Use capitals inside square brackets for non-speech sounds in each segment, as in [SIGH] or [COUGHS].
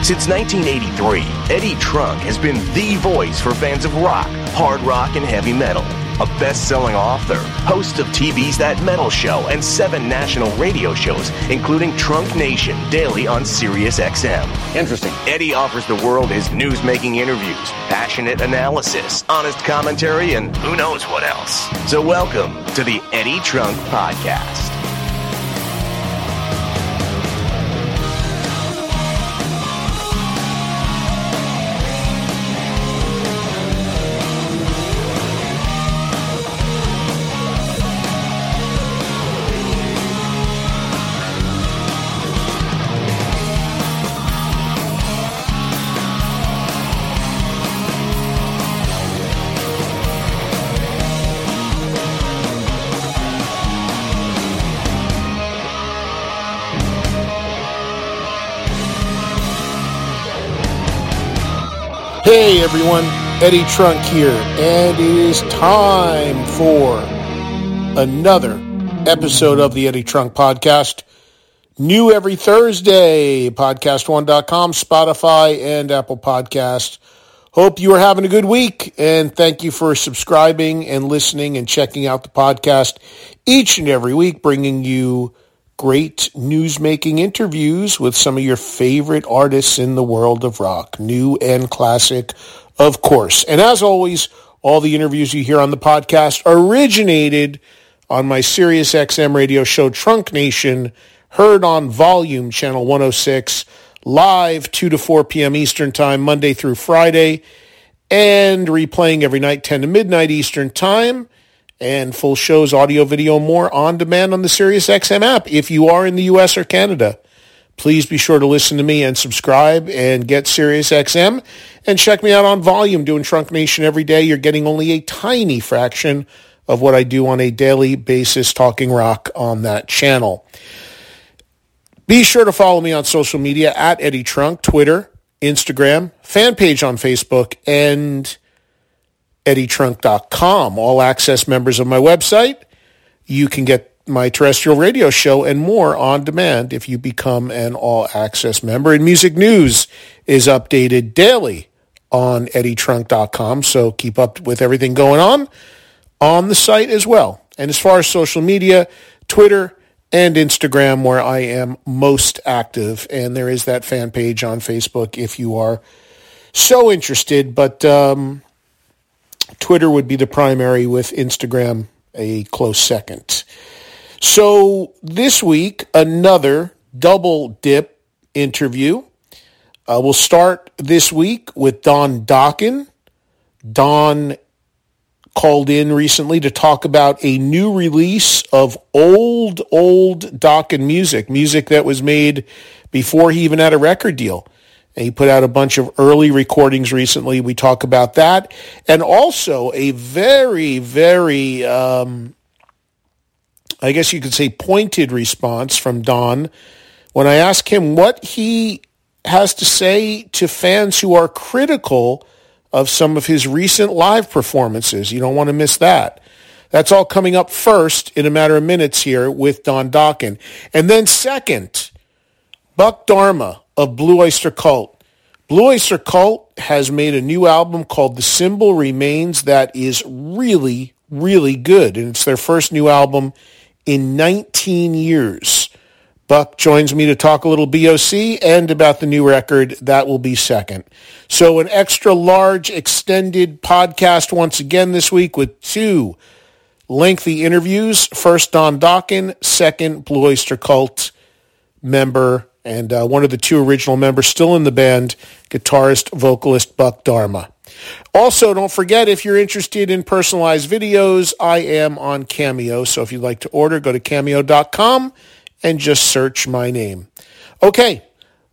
Since 1983, Eddie Trunk has been the voice for fans of rock, hard rock, and heavy metal. A best-selling author, host of TV's That Metal Show and seven national radio shows, including Trunk Nation daily on Sirius XM. Interesting. Eddie offers the world his news-making interviews, passionate analysis, honest commentary, and who knows what else. So welcome to the Eddie Trunk Podcast. Everyone, Eddie Trunk here, and it is time for another episode of the Eddie Trunk Podcast. New every Thursday, podcast1.com, Spotify, and Apple Podcast. Hope you are having a good week, and thank you for subscribing and listening and checking out the podcast each and every week, bringing you great news-making interviews with some of your favorite artists in the world of rock, new and classic, of course. And as always, all the interviews you hear on the podcast originated on my Sirius XM radio show Trunk Nation, heard on Volume Channel 106, live 2 to 4 p.m. Eastern Time, Monday through Friday, and replaying every night 10 to midnight Eastern Time and full shows, audio, video, more on demand on the Sirius XM app. If you are in the U.S. or Canada, please be sure to listen to me and subscribe and get Sirius XM and check me out on volume doing Trunk Nation every day. You're getting only a tiny fraction of what I do on a daily basis talking rock on that channel. Be sure to follow me on social media at Eddie Trunk, Twitter, Instagram, fan page on Facebook, and eddietrunk.com. All access members of my website. You can get my terrestrial radio show and more on demand if you become an all access member. And music news is updated daily on eddietrunk.com. So keep up with everything going on on the site as well. And as far as social media, Twitter and Instagram where I am most active. And there is that fan page on Facebook if you are so interested. But um, Twitter would be the primary with Instagram a close second. So this week, another double dip interview. Uh, we'll start this week with Don Dokken. Don called in recently to talk about a new release of old, old Dokken music, music that was made before he even had a record deal. And he put out a bunch of early recordings recently. We talk about that. And also a very, very, um, I guess you could say pointed response from Don when I asked him what he has to say to fans who are critical of some of his recent live performances. You don't want to miss that. That's all coming up first in a matter of minutes here with Don Dokken. And then second, Buck Dharma of Blue Oyster Cult. Blue Oyster Cult has made a new album called The Symbol Remains that is really, really good. And it's their first new album in 19 years. Buck joins me to talk a little BOC and about the new record. That will be second. So an extra large extended podcast once again this week with two lengthy interviews. First, Don Dokken. Second, Blue Oyster Cult member and uh, one of the two original members still in the band, guitarist, vocalist Buck Dharma. Also, don't forget if you're interested in personalized videos, I am on Cameo. So if you'd like to order, go to cameo.com and just search my name. Okay,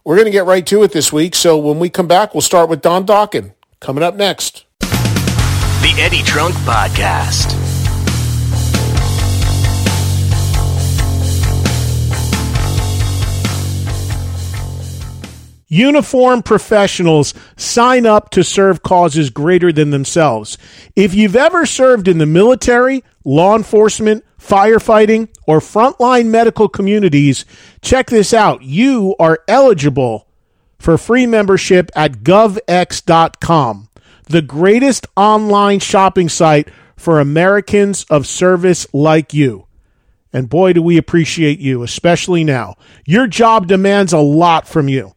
we're going to get right to it this week. So when we come back, we'll start with Don Dokken coming up next. The Eddie Trunk Podcast. Uniform professionals sign up to serve causes greater than themselves. If you've ever served in the military, law enforcement, firefighting, or frontline medical communities, check this out. You are eligible for free membership at govx.com, the greatest online shopping site for Americans of service like you. And boy, do we appreciate you, especially now. Your job demands a lot from you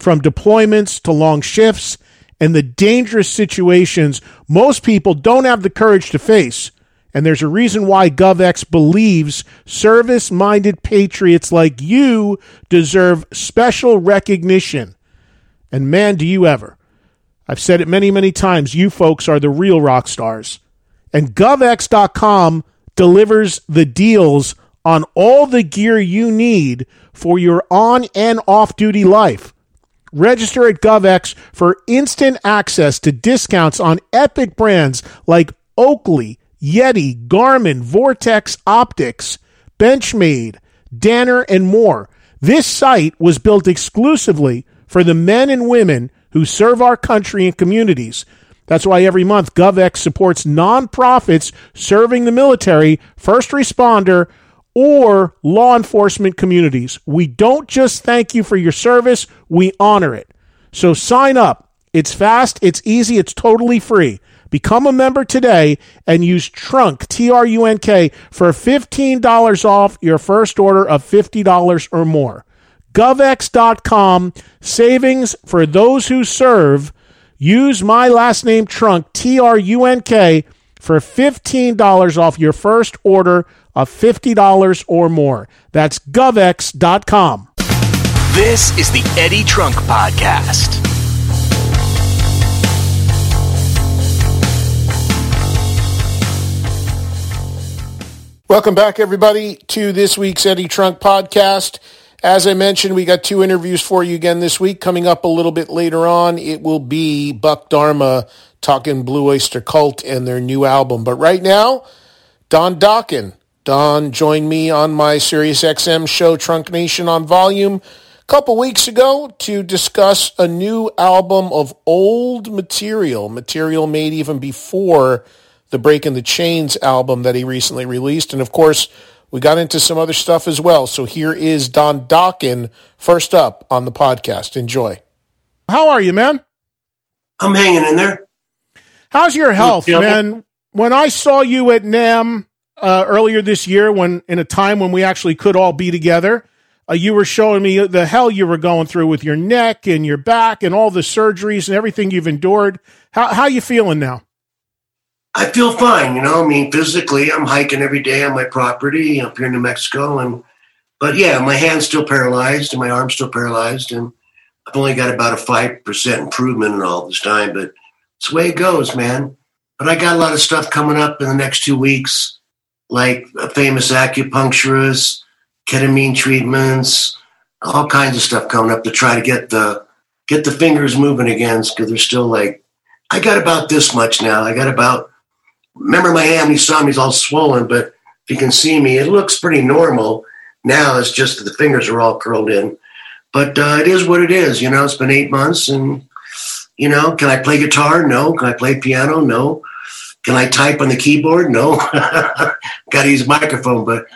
from deployments to long shifts and the dangerous situations most people don't have the courage to face. And there's a reason why GovX believes service minded patriots like you deserve special recognition. And man, do you ever. I've said it many, many times. You folks are the real rock stars. And GovX.com delivers the deals on all the gear you need for your on and off duty life. Register at GovX for instant access to discounts on epic brands like Oakley, Yeti, Garmin, Vortex Optics, Benchmade, Danner, and more. This site was built exclusively for the men and women who serve our country and communities. That's why every month GovX supports nonprofits serving the military, first responder, or law enforcement communities. We don't just thank you for your service, we honor it. So sign up. It's fast, it's easy, it's totally free. Become a member today and use TRUNK, T R U N K, for $15 off your first order of $50 or more. GovX.com, savings for those who serve. Use my last name, Trunk, T R U N K, for $15 off your first order of $50 or more. That's govx.com. This is the Eddie Trunk Podcast. Welcome back, everybody, to this week's Eddie Trunk Podcast. As I mentioned, we got two interviews for you again this week. Coming up a little bit later on, it will be Buck Dharma talking Blue Oyster Cult and their new album. But right now, Don Dokken Don joined me on my SiriusXM show Trunk Nation on Volume a couple weeks ago to discuss a new album of old material, material made even before the Breaking the Chains album that he recently released. And of course, we got into some other stuff as well. So here is Don Dokken first up on the podcast. Enjoy. How are you, man? I'm hanging in there. How's your health, man? When I saw you at NAMM uh, earlier this year when in a time when we actually could all be together. Uh, you were showing me the hell you were going through with your neck and your back and all the surgeries and everything you've endured. How how you feeling now? I feel fine. You know, I mean, physically, I'm hiking every day on my property up here in New Mexico, and but yeah, my hand's still paralyzed and my arm's still paralyzed, and I've only got about a five percent improvement in all this time. But it's the way it goes, man. But I got a lot of stuff coming up in the next two weeks like famous acupuncturists, ketamine treatments, all kinds of stuff coming up to try to get the get the fingers moving again because they're still like I got about this much now. I got about remember my hand, you saw me, all swollen, but if you can see me, it looks pretty normal. Now it's just that the fingers are all curled in. But uh, it is what it is, you know, it's been eight months and you know, can I play guitar? No. Can I play piano? No. Can I type on the keyboard? No. [LAUGHS] Got to use a microphone. But,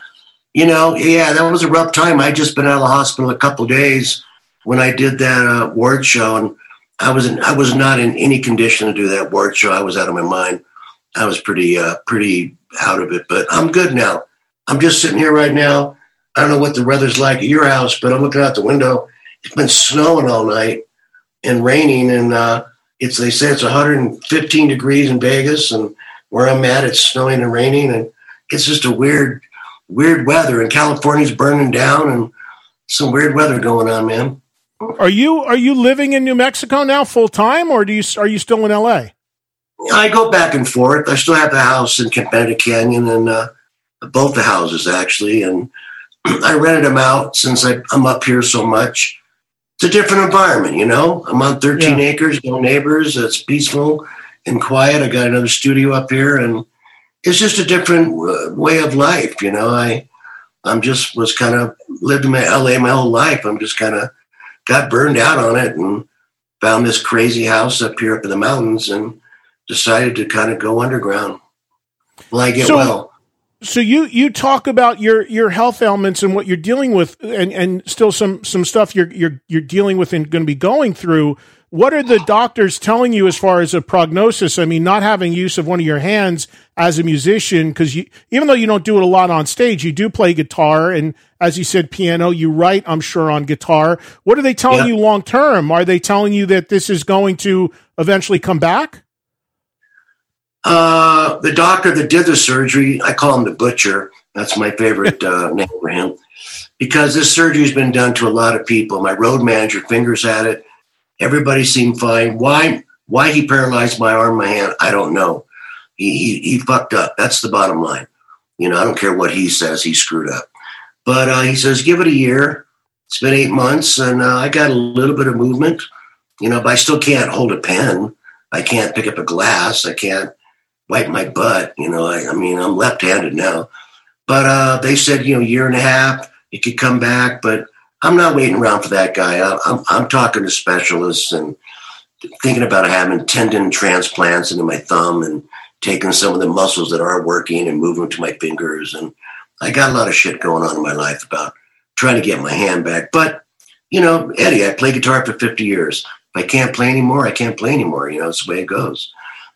you know, yeah, that was a rough time. I just been out of the hospital a couple days when I did that uh, word show. And I was in, I was not in any condition to do that word show. I was out of my mind. I was pretty, uh, pretty out of it, but I'm good now. I'm just sitting here right now. I don't know what the weather's like at your house, but I'm looking out the window. It's been snowing all night and raining, and uh, it's they say it's 115 degrees in Vegas, and where I'm at, it's snowing and raining, and it's just a weird, weird weather. And California's burning down, and some weird weather going on, man. Are you are you living in New Mexico now full time, or do you are you still in L.A.? I go back and forth. I still have the house in Benedict Canyon and uh, both the houses actually, and [CLEARS THROAT] I rented them out since I, am up here so much. It's a different environment, you know. I'm on 13 yeah. acres, no neighbors. It's peaceful and quiet. I got another studio up here, and it's just a different uh, way of life, you know. I I'm just was kind of lived in my LA my whole life. I'm just kind of got burned out on it and found this crazy house up here up in the mountains and decided to kind of go underground. Well, I get so, well. So you you talk about your your health ailments and what you're dealing with, and and still some some stuff you're you're you're dealing with and going to be going through. What are the doctors telling you as far as a prognosis? I mean, not having use of one of your hands as a musician, because you, even though you don't do it a lot on stage, you do play guitar. And as you said, piano, you write, I'm sure, on guitar. What are they telling yeah. you long term? Are they telling you that this is going to eventually come back? Uh, the doctor that did the surgery, I call him the butcher. That's my favorite uh, [LAUGHS] name for him because this surgery has been done to a lot of people. My road manager fingers at it Everybody seemed fine. Why? Why he paralyzed my arm, my hand? I don't know. He, he, he fucked up. That's the bottom line. You know, I don't care what he says. He screwed up. But uh, he says, give it a year. It's been eight months, and uh, I got a little bit of movement. You know, but I still can't hold a pen. I can't pick up a glass. I can't wipe my butt. You know, I, I mean, I'm left-handed now. But uh, they said, you know, year and a half, it could come back. But I'm not waiting around for that guy. I'm, I'm talking to specialists and thinking about having tendon transplants into my thumb and taking some of the muscles that are working and moving to my fingers. And I got a lot of shit going on in my life about trying to get my hand back. But, you know, Eddie, I play guitar for 50 years. If I can't play anymore, I can't play anymore. You know, it's the way it goes.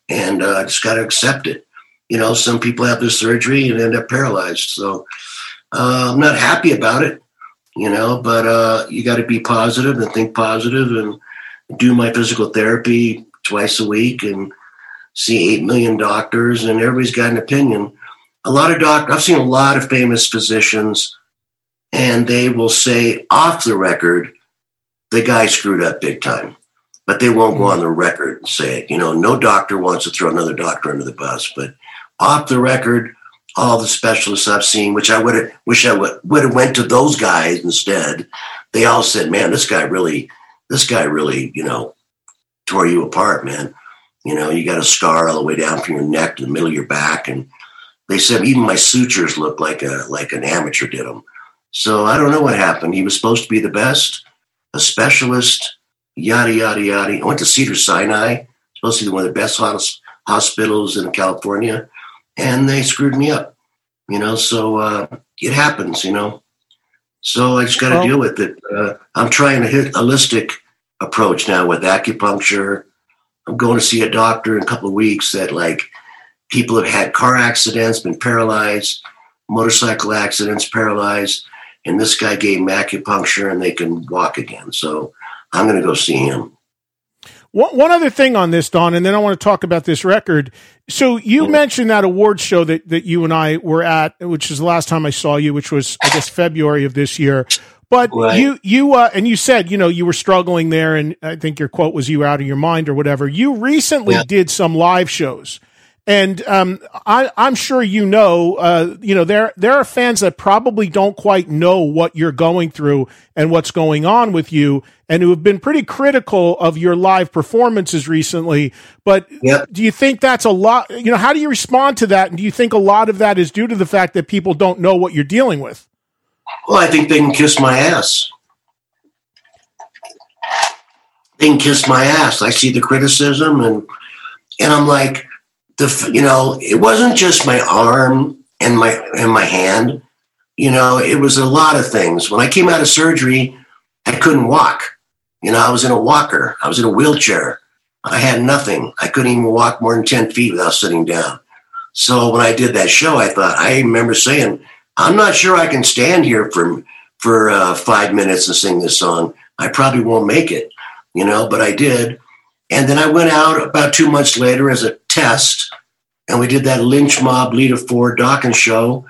And uh, just got to accept it. You know, some people have this surgery and end up paralyzed. So uh, I'm not happy about it you know, but uh, you got to be positive and think positive and do my physical therapy twice a week and see 8 million doctors and everybody's got an opinion. A lot of doctors, I've seen a lot of famous physicians and they will say off the record, the guy screwed up big time, but they won't go mm-hmm. on the record and say it. You know, no doctor wants to throw another doctor under the bus, but off the record, all the specialists I've seen, which I would have wish I would would have went to those guys instead. They all said, "Man, this guy really, this guy really, you know, tore you apart, man. You know, you got a scar all the way down from your neck to the middle of your back." And they said even my sutures look like a like an amateur did them. So I don't know what happened. He was supposed to be the best, a specialist, yada yada yada. I went to Cedar Sinai, supposed to be one of the best hospitals in California and they screwed me up. You know, so uh, it happens. You know, so I just got to well, deal with it. Uh, I'm trying to hit a holistic approach now with acupuncture. I'm going to see a doctor in a couple of weeks that like people have had car accidents, been paralyzed, motorcycle accidents, paralyzed, and this guy gave me acupuncture and they can walk again. So I'm going to go see him. One, one other thing on this, Don, and then I want to talk about this record. So you mm-hmm. mentioned that awards show that, that you and I were at, which is the last time I saw you, which was, I guess, February of this year. But right. you, you, uh, and you said, you know, you were struggling there, and I think your quote was you out of your mind or whatever. You recently yeah. did some live shows. And um, I, am sure you know, uh, you know, there there are fans that probably don't quite know what you're going through and what's going on with you, and who have been pretty critical of your live performances recently. But yep. do you think that's a lot? You know, how do you respond to that? And do you think a lot of that is due to the fact that people don't know what you're dealing with? Well, I think they can kiss my ass. They can kiss my ass. I see the criticism, and and I'm like the you know it wasn't just my arm and my and my hand. You know it was a lot of things. When i came out of surgery i couldn't walk. You know i was in a walker. I was in a wheelchair. I had nothing. I couldn't even walk more than 10 feet without sitting down. So when i did that show i thought i remember saying i'm not sure i can stand here for for uh, five minutes and sing this song. I probably won't make it you know but i did. And then I went out about two months later as a test, and we did that lynch mob Lita Ford Dokken show.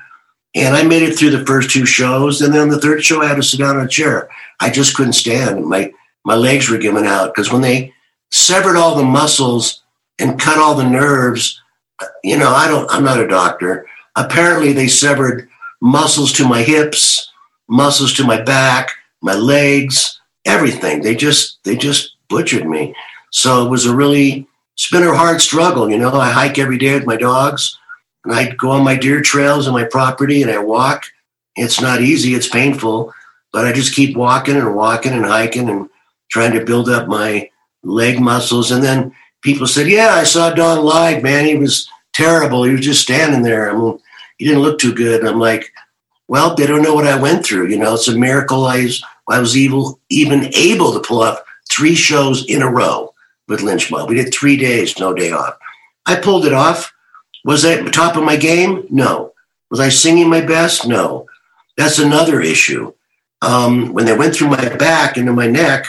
And I made it through the first two shows. And then on the third show, I had to sit down on a chair. I just couldn't stand. My, my legs were giving out because when they severed all the muscles and cut all the nerves. You know, I don't, I'm not a doctor. Apparently, they severed muscles to my hips, muscles to my back, my legs, everything. They just, they just butchered me. So it was a really, it's been a hard struggle. You know, I hike every day with my dogs and I go on my deer trails on my property and I walk. It's not easy. It's painful, but I just keep walking and walking and hiking and trying to build up my leg muscles. And then people said, "Yeah, I saw Don live. Man, he was terrible. He was just standing there. I mean, he didn't look too good." I'm like, "Well, they don't know what I went through. You know, it's a miracle I was, I was even even able to pull off three shows in a row with Lynch Mob. We did three days, no day off. I pulled it off. Was I at the top of my game? No. Was I singing my best? No. That's another issue. Um, when they went through my back into my neck,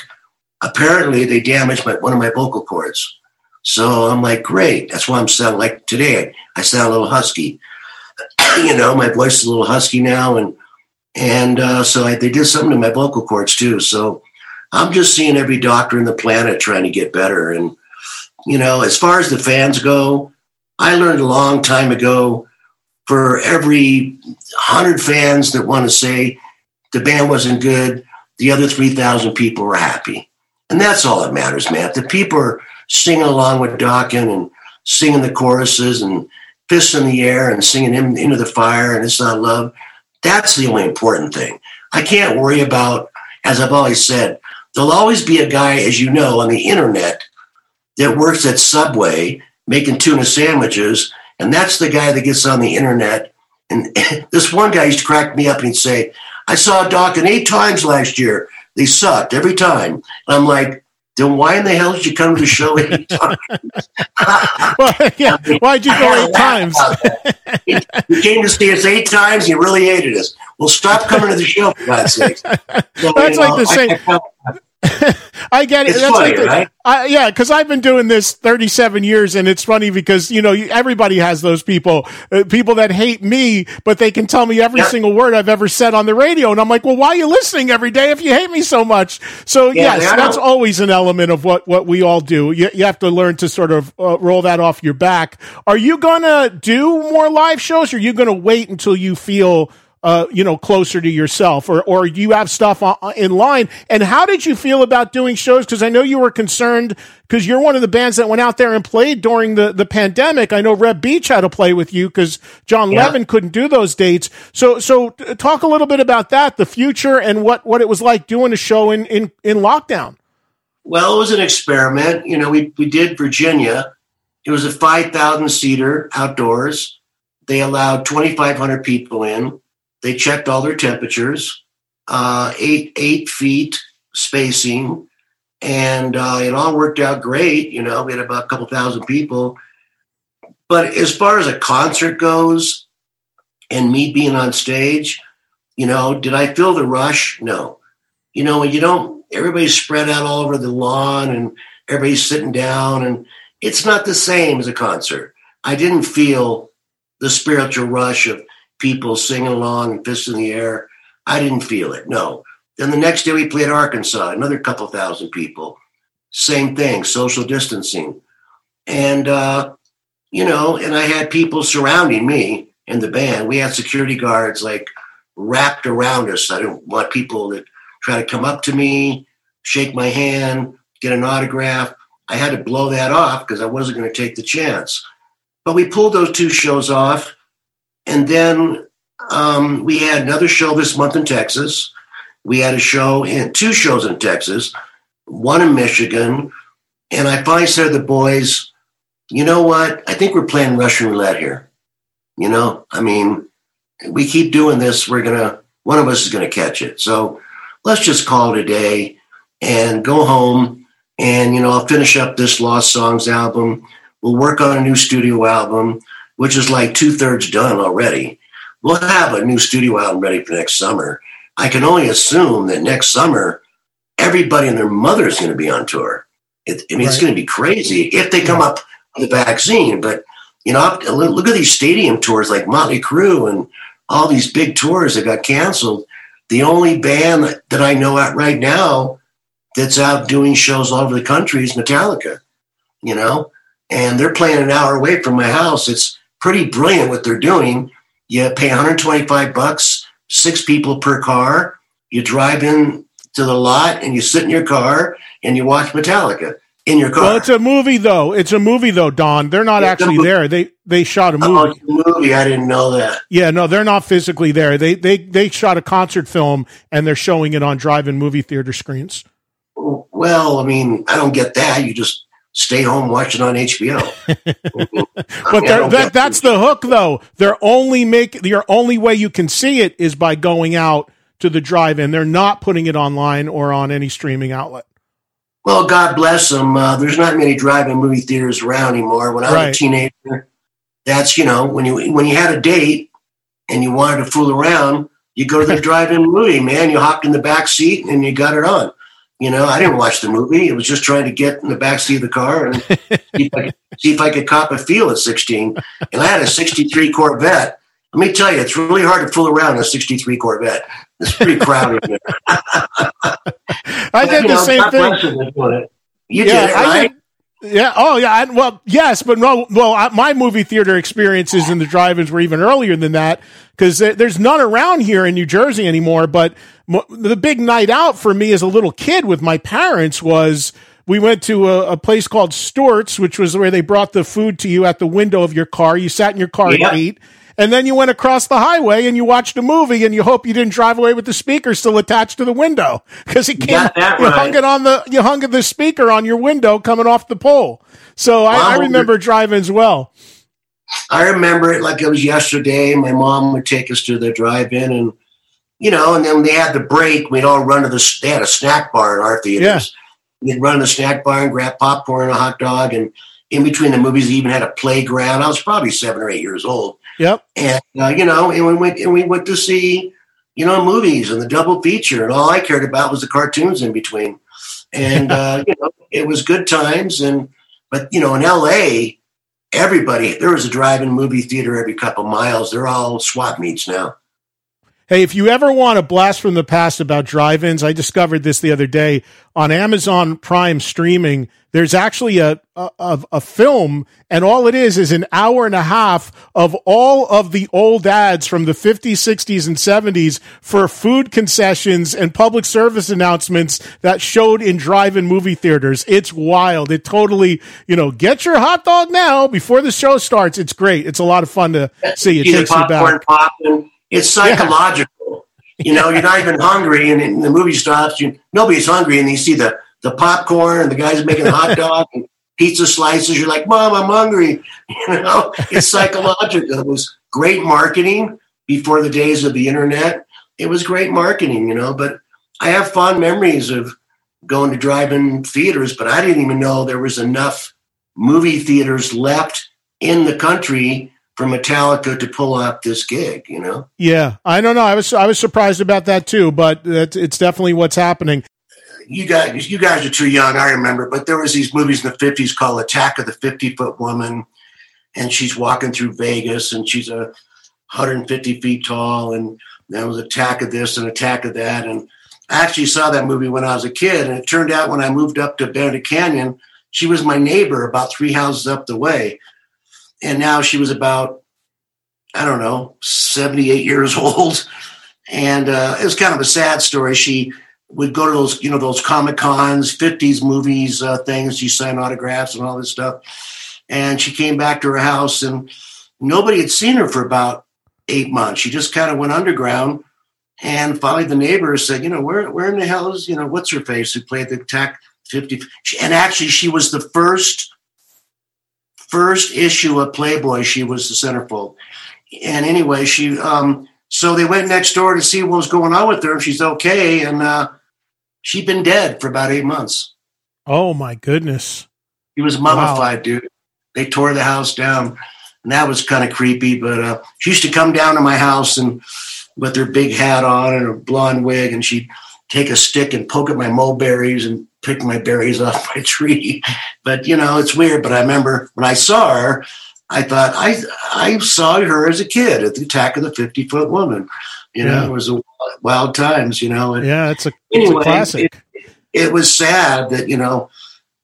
apparently they damaged my, one of my vocal cords. So I'm like, great. That's why I'm sounding like today. I sound a little husky. [COUGHS] you know, my voice is a little husky now, and and uh, so I, they did something to my vocal cords too. So I'm just seeing every doctor in the planet trying to get better. And you know, as far as the fans go, I learned a long time ago. For every hundred fans that want to say the band wasn't good, the other three thousand people were happy. And that's all that matters, man. The people are singing along with Dokken and singing the choruses and fists in the air and singing him into the fire and it's not love, that's the only important thing. I can't worry about, as I've always said, there'll always be a guy, as you know, on the internet that works at Subway making tuna sandwiches. And that's the guy that gets on the internet. And [LAUGHS] this one guy used to crack me up and he'd say, I saw Dokken eight times last year. They sucked every time. And I'm like, then why in the hell did you come to the show eight [LAUGHS] times? [LAUGHS] well, yeah, why'd you go eight times? you came to see us eight times. You really hated us. Well, stop coming to the show for God's sake. [LAUGHS] So, That's like know, the same. I, I, [LAUGHS] I get it. It's That's funny, like the, right? I, yeah, because I've been doing this 37 years, and it's funny because you know everybody has those people, uh, people that hate me, but they can tell me every Yeah. single word I've ever said on the radio, and I'm like, well, why are you listening every day if you hate me so much? So Yeah, yes, that's always an element of what what we all do. You, you have to learn to sort of uh, roll that off your back. Are you gonna do more live shows? Or are you gonna wait until you feel? Uh, you know, closer to yourself, or or you have stuff on, in line. And how did you feel about doing shows? Because I know you were concerned because you're one of the bands that went out there and played during the the pandemic. I know Reb Beach had to play with you because Jon Yeah. Levin couldn't do those dates. So so talk a little bit about that, the future, and what what it was like doing a show in in in lockdown. Well, it was an experiment. You know, we, we did Virginia. It was a 5,000 seater outdoors. They allowed 2,500 people in. They checked all their temperatures, uh, eight, eight feet spacing. And uh, it all worked out great. You know, we had about a couple thousand people. But as far as a concert goes and me being on stage, you know, did I feel the rush? No. You know, you don't, everybody's spread out all over the lawn and everybody's sitting down, and it's not the same as a concert. I didn't feel the spiritual rush of people singing along and fists in the air. I didn't feel it. No. Then the next day we played Arkansas, another couple thousand people. Same thing, social distancing. And, uh, you know, and I had people surrounding me and the band. We had security guards like wrapped around us. I didn't want people to try to come up to me, shake my hand, get an autograph. I had to blow that off because I wasn't going to take the chance. But we pulled those two shows off. And then um, we had another show this month in Texas. We had a show in two shows in Texas, one in Michigan. And I finally said to the boys, you know what? I think we're playing Russian roulette here. You know, I mean, we keep doing this, we're going to, one of us is going to catch it. So let's just call it a day and go home. And, you know, I'll finish up this Lost Songs album. We'll work on a new studio album, which is like two thirds done already. We'll have a new studio album ready for next summer. I can only assume that next summer, everybody and their mother is going to be on tour. It, I mean, it's going to be crazy if they come up with the vaccine. But, you know, look at these stadium tours like Motley Crue and all these big tours that got canceled. The only band that- that I know at right now that's out doing shows all over the country is Metallica, you know? and they're playing an hour away from my house. It's pretty brilliant what they're doing. You pay 125 bucks, six people per car. You drive in to the lot and you sit in your car and you watch Metallica in your car. Well, it's a movie though. It's a movie though, Don. They're not actually there. They they shot a Oh, movie. it's a movie. I didn't know that. Yeah, no, they're not physically there. They they they shot a concert film and they're showing it on drive-in movie theater screens. Well, I mean, I don't get that. You just stay home, watch it on HBO. [LAUGHS] But that that's the hook though. They're only make your only way you can see it is by going out to the drive-in. They're not putting it online or on any streaming outlet. Well, God bless them. Uh, there's not many drive-in movie theaters around anymore. When I was Right. a teenager, that's you know when you when you had a date and you wanted to fool around, you go to the [LAUGHS] drive-in movie. Man, you hopped in the back seat and you got it on. You know, I didn't watch the movie. It was just trying to get in the back seat of the car and [LAUGHS] see, if I could, see if I could cop a feel at 16. And I had a 63 Corvette. Let me tell you, it's really hard to fool around in a 63 Corvette. It's pretty crowded. in there. [LAUGHS] I did the know, same thing. bless them for doing it. You Yeah, did right? did- Yeah. Oh, yeah. I, well, yes, but no. Well, I, my movie theater experiences in the drive-ins were even earlier than that because there's none around here in New Jersey anymore. But the big night out for me as a little kid with my parents was we went to a, a place called Stewart's, which was where they brought the food to you at the window of your car. You sat in your car Yeah. and ate. And then you went across the highway and you watched a movie and you hope you didn't drive away with the speaker still attached to the window because you can't. got you right. hung it on the you hung the speaker on your window coming off the pole. So I, I remember drive-ins well. I remember it like it was yesterday. My mom would take us to the drive-in, and you know, and then when they had the break, we'd all run to the. They had a snack bar in our theaters. We'd run to the snack bar and grab popcorn and a hot dog, and in between the movies, they even had a playground. I was probably seven or eight years old, Yep. and uh, you know, and we went and we went to see, you know, movies and the double feature, and all I cared about was the cartoons in between, and [LAUGHS] uh, you know, it was good times, and but you know, in L.A everybody there was a drive-in movie theater every couple miles they're all swap meets now Hey, if you ever want a blast from the past about drive-ins, I discovered this the other day on Amazon Prime streaming. There's actually a a, a film, and all it is is an hour and a half of all of the old ads from the 50s, 60s, and 70s for food concessions and public service announcements that showed in drive-in movie theaters. It's wild. It totally, you know, get your hot dog now before the show starts. It's great. It's a lot of fun to see. It takes you back. popping it's psychological. You know you're not even hungry and, and the movie stops you nobody's hungry and you see the the popcorn and the guys making the hot dog and pizza slices. You're like mom i'm hungry. [LAUGHS] You know it's psychological. It was great marketing before the days of the internet. It was great marketing you know but i have fond memories of going to drive-in theaters but i didn't even know there was enough movie theaters left in the country for Metallica to pull off this gig, you know? Yeah, I don't know. I was I was surprised about that too, but it's, it's definitely what's happening. You guys, you guys are too young, I remember, but there was these movies in the 50s called Attack of the 50 Foot Woman, and she's walking through Vegas, and she's a 150 feet tall, and there was Attack of this and Attack of that, and I actually saw that movie when I was a kid, and it turned out when I moved up to Benedict Canyon, she was my neighbor about three houses up the way, and now she was about I don't know, 78 years [LAUGHS] old. And uh, it was kind of a sad story. She would go to those, you know, those Comic Cons, 50s movies, uh, things. She signed autographs and all this stuff. And she came back to her house and nobody had seen her for about eight months. She just kind of went underground. And finally, the neighbors said, you know, where, where in the hell is, you know, what's her face who played the tech 50? And actually, she was the first, first issue of Playboy. She was the centerfold and anyway, she um so they went next door to see what was going on with her if she's okay, and uh she'd been dead for about eight months. Oh my goodness! He was mummified, dude. They tore the house down, and that was kind of creepy. But uh, she used to come down to my house and with her big hat on and her blonde wig, and she'd take a stick and poke at my mulberries and pick my berries off my [LAUGHS] tree. But you know, it's weird. But I remember when I saw her, I thought I I saw her as a kid at the Attack of the Fifty Foot Woman. You know, Yeah. it was a wild times. You know, and Yeah, it's a, it's a classic. it was sad that you know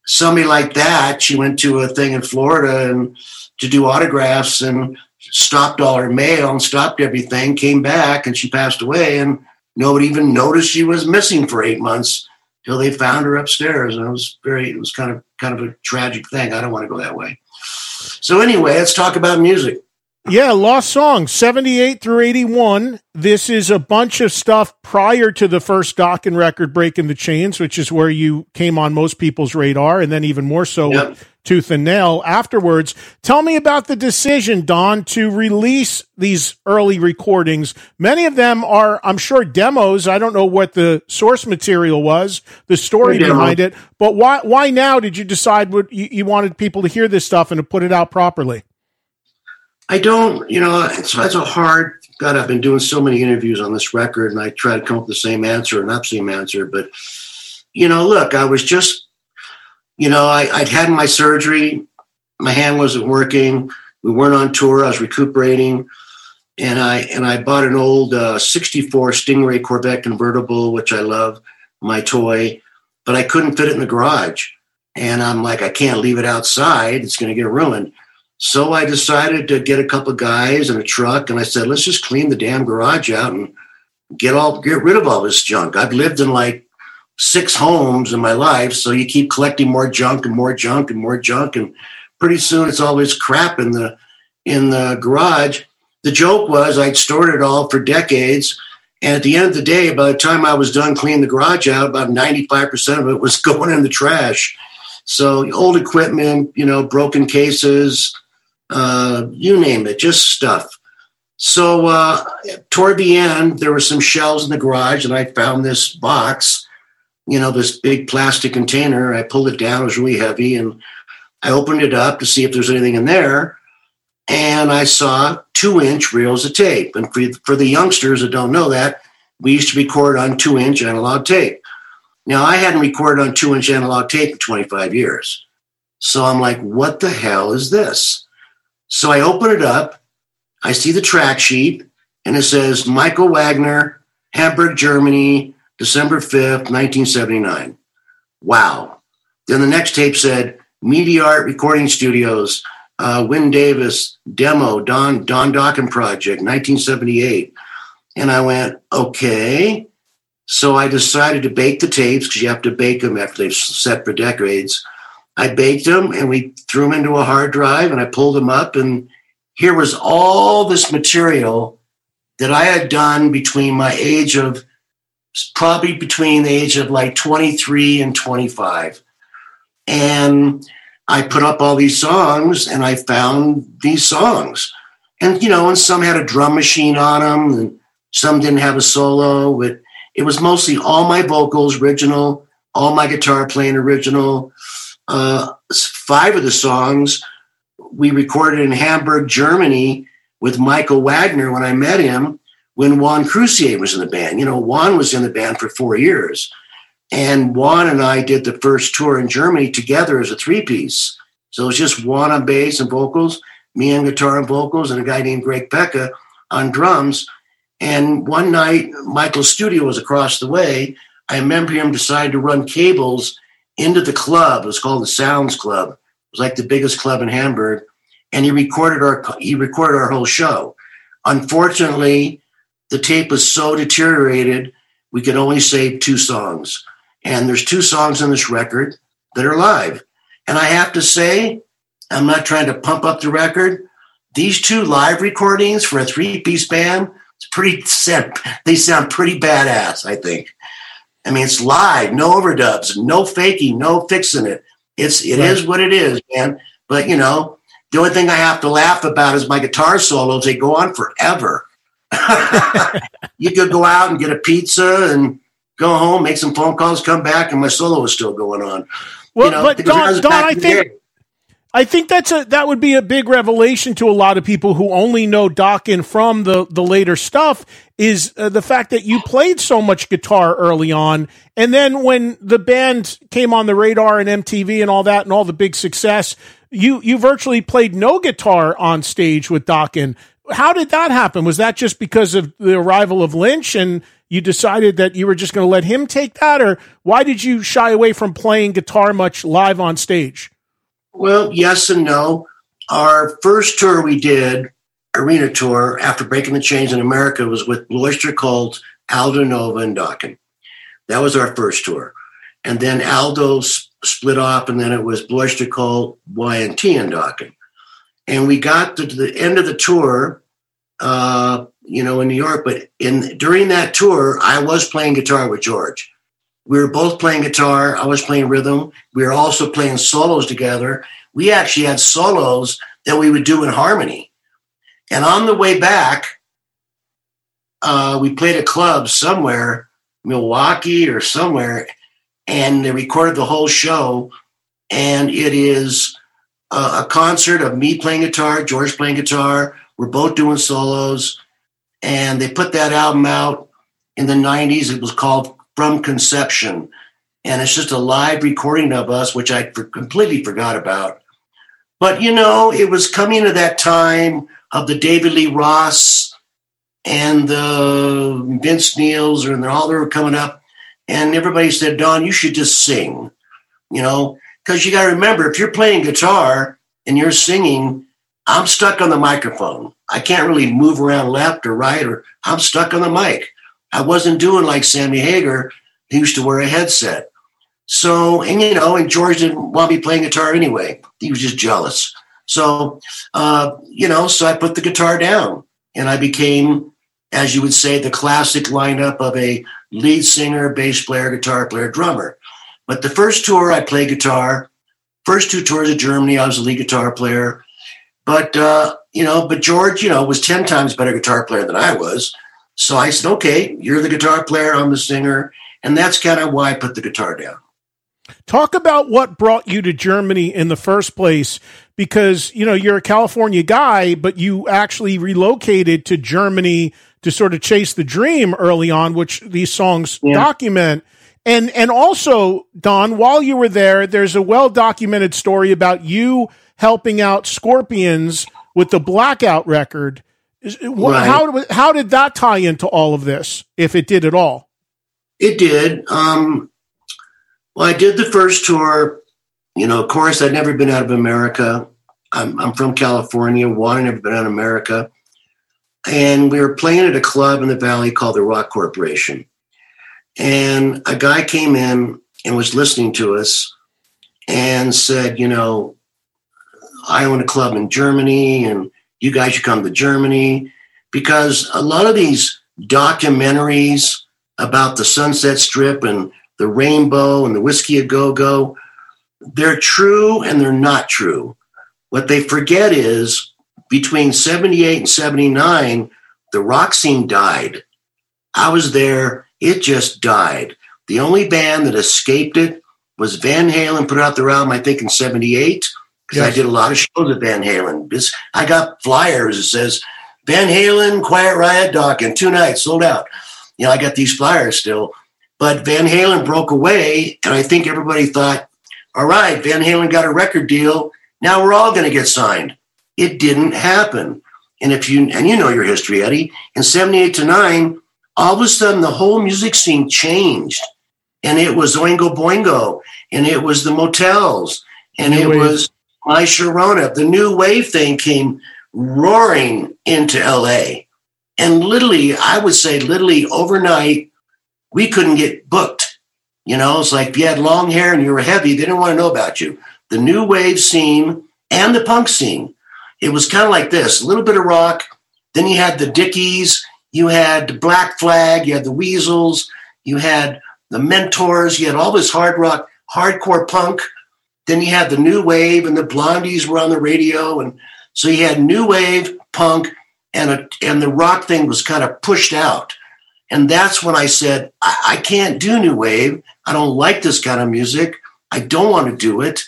somebody like that, she went to a thing in Florida and to do autographs and stopped all her mail and stopped everything, came back and she passed away and nobody even noticed she was missing for eight months till they found her upstairs. And it was very, it was kind of, kind of a tragic thing. I don't want to go that way. So anyway, let's talk about music. Yeah, Lost Songs, 78 through 81. This is a bunch of stuff prior to the first Dokken record, Breaking the Chains, which is where you came on most people's radar, and then even more so yep. with Tooth and Nail afterwards. Tell me about the decision, Don, to release these early recordings. Many of them are, I'm sure, demos. I don't know what the source material was, the story behind it, but why, why now did you decide what you, you wanted people to hear this stuff and to put it out properly? I don't, you know, it's, that's a hard. God, I've been doing so many interviews on this record, and I try to come up with the same answer or not the same answer. But you know, look, I was just, you know, I, I'd had my surgery, my hand wasn't working. We weren't on tour. I was recuperating, and I and I bought an old uh, '64 Stingray Corvette convertible, which I love, my toy, but I couldn't fit it in the garage. And I'm like, I can't leave it outside; it's going to get ruined. So I decided to get a couple of guys and a truck, and I said, let's just clean the damn garage out and get all get rid of all this junk. I've lived in like six homes in my life, so you keep collecting more junk and more junk and more junk, and pretty soon it's always crap in the in the garage. The joke was I'd stored it all for decades. And at the end of the day, by the time I was done cleaning the garage out, about 95% of it was [LAUGHS] going in the trash. So old equipment, you know, broken cases, uh, you name it, just stuff. So uh, toward the end, there were some shelves in the garage, and I found this box, you know, this big plastic container. I pulled it down; it was really heavy, and I opened it up to see if there's anything in there. And I saw two-inch reels of tape. And for, for the youngsters that don't know that, we used to record on two-inch analog tape. Now, I hadn't recorded on two-inch analog tape in 25 years, so I'm like, "What the hell is this?" So I open it up, I see the track sheet, and it says Michael Wagner, Hamburg, Germany, December 5th, 1979. Wow. Then the next tape said Media Art Recording Studios, uh, Wyn Davis, demo, Don, Don Dokken Project, 1978. And I went, okay. So I decided to bake the tapes because you have to bake them after they've set for decades. I baked them and we threw them into a hard drive and I pulled them up and here was all this material that I had done between my age of probably between the age of like 23 and 25. And I put up all these songs and I found these songs. And, you know, and some had a drum machine on them and some didn't have a solo. But it was mostly all my vocals original, all my guitar playing original uh, five of the songs we recorded in Hamburg, Germany with Michael Wagner when I met him when Juan Croucier was in the band. You know, Juan was in the band for four years. And Juan and I did the first tour in Germany together as a three piece. So it was just Juan on bass and vocals, me on guitar and vocals, and a guy named Greg Pecka on drums. And one night, Michael's studio was across the way. I remember him deciding to run cables into the club. It was called the Sounds Club. It was like the biggest club in Hamburg, and he recorded our he recorded our whole show. Unfortunately, the tape was so deteriorated we could only save two songs, and there's two songs on this record that are live. And I have to say, I'm not trying to pump up the record. These two live recordings for a three-piece band, it's pretty. They sound pretty badass, I think. I mean, it's live, no overdubs, no faking, no fixing it. It's it right. is what it is, man. But you know, the only thing I have to laugh about is my guitar solos. They go on forever. [LAUGHS] you could go out and get a pizza and go home, make some phone calls, come back, and my solo is still going on. Well, you know, but Don, Don I think I think that's a that would be a big revelation to a lot of people who only know Dokken from the the later stuff is uh, the fact that you played so much guitar early on and then when the band came on the radar and MTV and all that and all the big success you you virtually played no guitar on stage with Dokken. How did that happen? Was that just because of the arrival of Lynch and you decided that you were just going to let him take that or why did you shy away from playing guitar much live on stage? Well, yes and no. Our first tour we did, arena tour, after breaking the chains in America, was with Blue Oyster Cult, Aldo Nova, and Dokken. That was our first tour. And then Aldo split off, and then it was Blue Oyster Cult, Y&T, and Dokken. And we got to the end of the tour, uh, you know, in New York. But in during that tour, I was playing guitar with George we were both playing guitar. I was playing rhythm. We were also playing solos together. We actually had solos that we would do in harmony. And on the way back, uh, we played a club somewhere, Milwaukee or somewhere, and they recorded the whole show. And it is a, a concert of me playing guitar, George playing guitar. We're both doing solos. And they put that album out in the 90s. It was called from conception. And it's just a live recording of us, which I completely forgot about. But, you know, it was coming to that time of the David Lee Roth and the Vince Neils, and all they were coming up. And everybody said, Don, you should just sing, you know, because you got to remember, if you're playing guitar and you're singing, I'm stuck on the microphone. I can't really move around left or right, or I'm stuck on the mic. I wasn't doing like Sammy Hagar. He used to wear a headset. So, and you know, and George didn't want me playing guitar anyway. He was just jealous. So, uh, you know, so I put the guitar down and I became, as you would say, the classic lineup of a lead singer, bass player, guitar player, drummer. But the first tour I played guitar, first two tours of Germany, I was a lead guitar player. But, uh, you know, but George, you know, was 10 times better guitar player than I was. So I said, okay, you're the guitar player, I'm the singer. And that's kind of why I put the guitar down. Talk about what brought you to Germany in the first place because, you know, you're a California guy, but you actually relocated to Germany to sort of chase the dream early on, which these songs yeah. document. And and also, Don, while you were there, there's a well documented story about you helping out Scorpions with the Blackout record right. How how did that tie into all of this, if it did at all? It did. Um, well, I did the first tour. You know, of course, I'd never been out of America. I'm, I'm from California. One, never been out of America. And we were playing at a club in the valley called the Rock Corporation. And a guy came in and was listening to us and said, you know, I own a club in Germany and you guys should come to Germany because a lot of these documentaries about the Sunset Strip and the rainbow and the whiskey a go go, they're true and they're not true. What they forget is between 78 and 79, the rock scene died. I was there, it just died. The only band that escaped it was Van Halen, put out their album, I think, in 78 because yes. I did a lot of shows with Van Halen. This, I got flyers that says Van Halen, Quiet Riot, Dokken, two nights sold out. You know, I got these flyers still. But Van Halen broke away, and I think everybody thought, all right, Van Halen got a record deal. Now we're all going to get signed. It didn't happen. And if you and you know your history, Eddie, in 78 to 9, all of a sudden the whole music scene changed. And it was Oingo Boingo, and it was the motels, and it was my Sharona, the new wave thing came roaring into LA. And literally, I would say, literally overnight, we couldn't get booked. You know, it's like if you had long hair and you were heavy, they didn't want to know about you. The new wave scene and the punk scene. It was kind of like this a little bit of rock. Then you had the Dickies, you had the Black Flag, you had the Weasels, you had the Mentors, you had all this hard rock, hardcore punk then you had the new wave, and the Blondies were on the radio, and so you had new wave, punk, and a, and the rock thing was kind of pushed out. And that's when I said, I, I can't do new wave. I don't like this kind of music. I don't want to do it.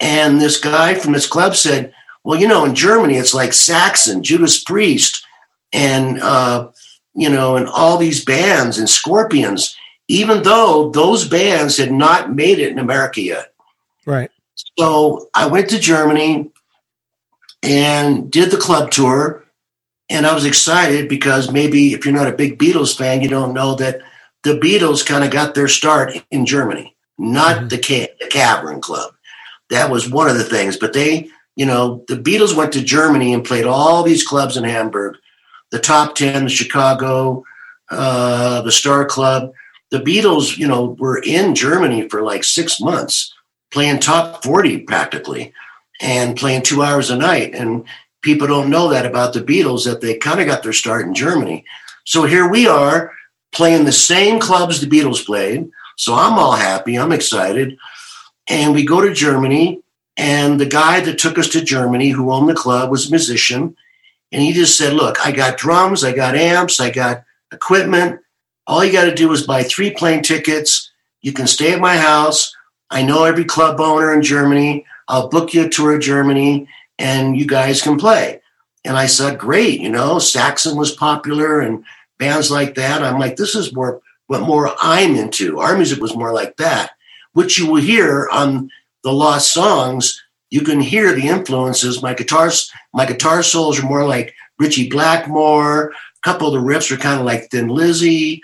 And this guy from this club said, well, you know, in Germany, it's like Saxon, Judas Priest, and, uh, you know, and all these bands and Scorpions, even though those bands had not made it in America yet. Right. So I went to Germany and did the club tour. And I was excited because maybe if you're not a big Beatles fan, you don't know that the Beatles kind of got their start in Germany, not mm-hmm. the, Ca- the Cavern Club. That was one of the things. But they, you know, the Beatles went to Germany and played all these clubs in Hamburg, the top 10, the Chicago, uh, the Star Club. The Beatles, you know, were in Germany for like six months, playing top 40 practically and playing two hours a night. And people don't know that about the Beatles, that they kind of got their start in Germany. So here we are playing the same clubs the Beatles played. So I'm all happy. I'm excited. And we go to Germany. And the guy that took us to Germany, who owned the club, was a musician. And he just said, Look, I got drums, I got amps, I got equipment. All you got to do is buy three plane tickets. You can stay at my house. I know every club owner in Germany. I'll book you a tour of Germany and you guys can play. And I said, great, you know, Saxon was popular and bands like that. I'm like, this is more what more I'm into. Our music was more like that, which you will hear on the Lost Songs. You can hear the influences. My guitars, my guitar solos are more like Ritchie Blackmore. A couple of the riffs are kind of like Thin Lizzy.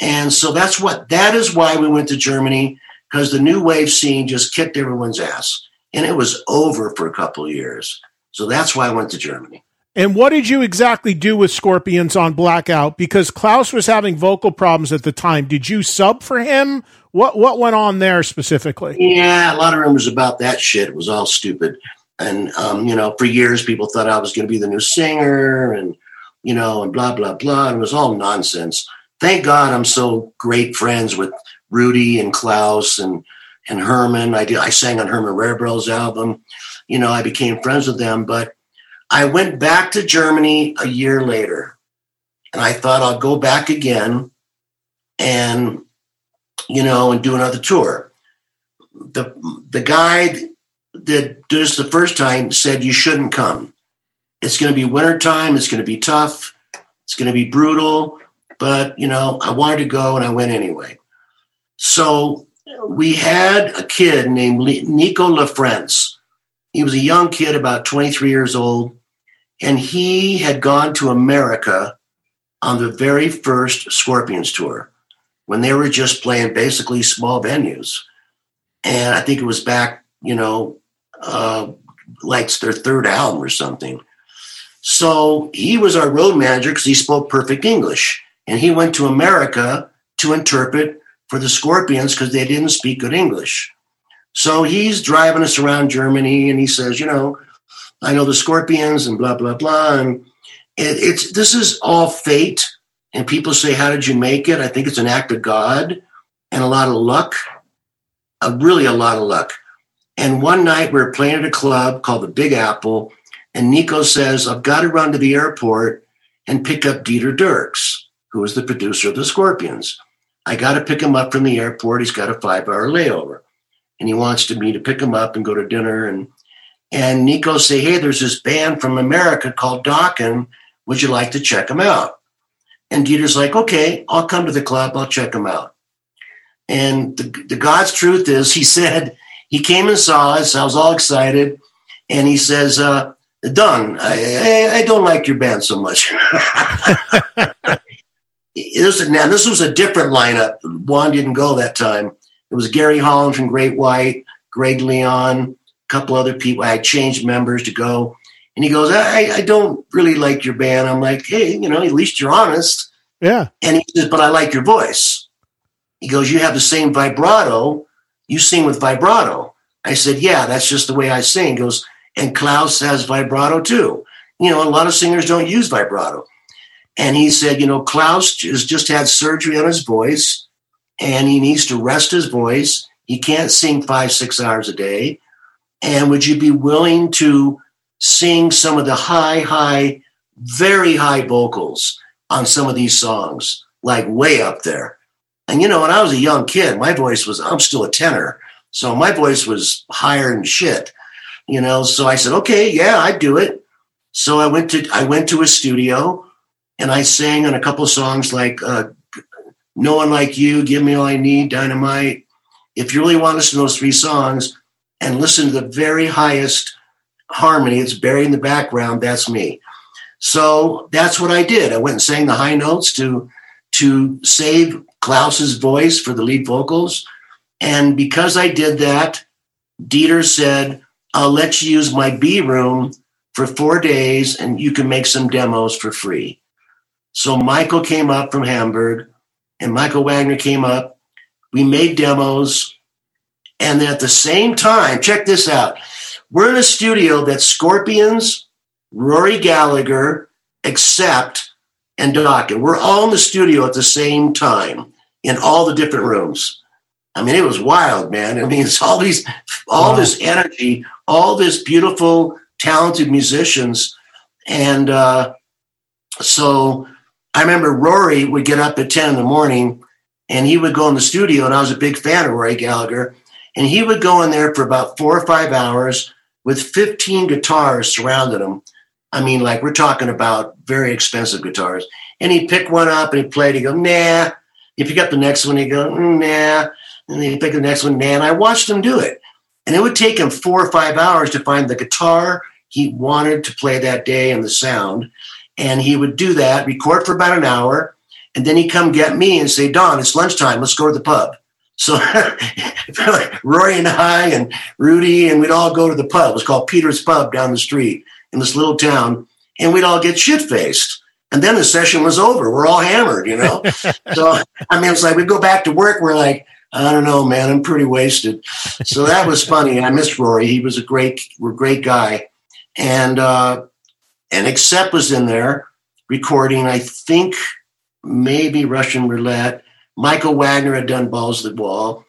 And so that's what that is why we went to Germany, because the new wave scene just kicked everyone's ass and it was over for a couple of years. So that's why I went to Germany. And what did you exactly do with Scorpions on Blackout? Because Klaus was having vocal problems at the time. Did you sub for him? What what went on there specifically? Yeah, a lot of rumors about that shit. It was all stupid. And um, you know, for years people thought I was going to be the new singer, and you know, and blah blah blah. And it was all nonsense. Thank God I'm so great friends with Rudy and Klaus and and Herman. I did. I sang on Herman Rarebell's album. You know, I became friends with them. But I went back to Germany a year later, and I thought I'll go back again, and you know, and do another tour. The the guy that did this the first time said you shouldn't come. It's going to be wintertime. It's going to be tough. It's going to be brutal. But you know, I wanted to go, and I went anyway. So we had a kid named Nico LaFrance. He was a young kid, about 23 years old, and he had gone to America on the very first Scorpions tour when they were just playing basically small venues. And I think it was back, you know, uh, like their third album or something. So he was our road manager because he spoke perfect English. And he went to America to interpret for the Scorpions because they didn't speak good English. So he's driving us around Germany and he says, you know, I know the Scorpions and blah, blah, blah. And it, it's this is all fate. And people say, How did you make it? I think it's an act of God and a lot of luck, really a lot of luck. And one night we we're playing at a club called the Big Apple, and Nico says, I've got to run to the airport and pick up Dieter Dierks, who is the producer of the Scorpions. I got to pick him up from the airport. He's got a five hour layover. And he wants to me to pick him up and go to dinner. And and Nico say, hey, there's this band from America called Dokken. Would you like to check them out? And Dieter's like, okay, I'll come to the club. I'll check them out. And the, the God's truth is, he [LAUGHS] said, he came and saw us. I was all excited. And he says, uh, I, I, I don't like your band so much. [LAUGHS] [LAUGHS] this, now this was a different lineup. Juan didn't go that time. It was Gary Holland from Great White, Greg Leon, a couple other people. I changed members to go. And he goes, I, I don't really like your band. I'm like, hey, you know, at least you're honest. Yeah. And he says, but I like your voice. He goes, you have the same vibrato. You sing with vibrato. I said, yeah, that's just the way I sing. He goes, and Klaus has vibrato too. You know, a lot of singers don't use vibrato. And he said, you know, Klaus has just had surgery on his voice and he needs to rest his voice. He can't sing five, six hours a day. And would you be willing to sing some of the high, high, very high vocals on some of these songs, like way up there? And you know, when I was a young kid, my voice was, I'm still a tenor. So my voice was higher than shit, you know. So I said, okay, yeah, I'd do it. So I went to I went to a studio and I sang on a couple songs like uh, "No One Like You," "Give Me All I Need," "Dynamite." If you really want to listen to those three songs and listen to the very highest harmony, it's buried in the background. That's me. So that's what I did. I went and sang the high notes to to save Klaus's voice for the lead vocals. And because I did that, Dieter said, I'll let you use my B room for four days and you can make some demos for free. So Michael came up from Hamburg and Michael Wagner came up. We made demos. And then at the same time, check this out. We're in a studio that Scorpions, Rory Gallagher, Accept, and Dokken. We're all in the studio at the same time in all the different rooms. I mean, it was wild, man. I mean, it's all these, all wow. this energy, all this beautiful, talented musicians. And uh, so I remember Rory would get up at 10 in the morning and he would go in the studio. And I was a big fan of Rory Gallagher. And he would go in there for about four or five hours with 15 guitars surrounding him. I mean, like we're talking about very expensive guitars. And he'd pick one up and he'd play it. He'd go, nah. He'd pick up the next one. He'd go, mm, nah. And then he'd pick the next one, nah. And I watched him do it. And it would take him four or five hours to find the guitar he wanted to play that day and the sound. And he would do that, record for about an hour, and then he'd come get me and say, Don, it's lunchtime. Let's go to the pub. So [LAUGHS] Rory and I and Rudy and we'd all go to the pub. It was called Peter's Pub down the street in this little town, and we'd all get shit faced. And then the session was over. We're all hammered, you know. [LAUGHS] so I mean, it's like we'd go back to work. We're like, I don't know, man. I'm pretty wasted. So that was funny. And I missed Rory. He was a great, great guy, and uh, and Accept was in there recording. I think maybe Russian roulette Michael Wagner had done Balls of the Wall.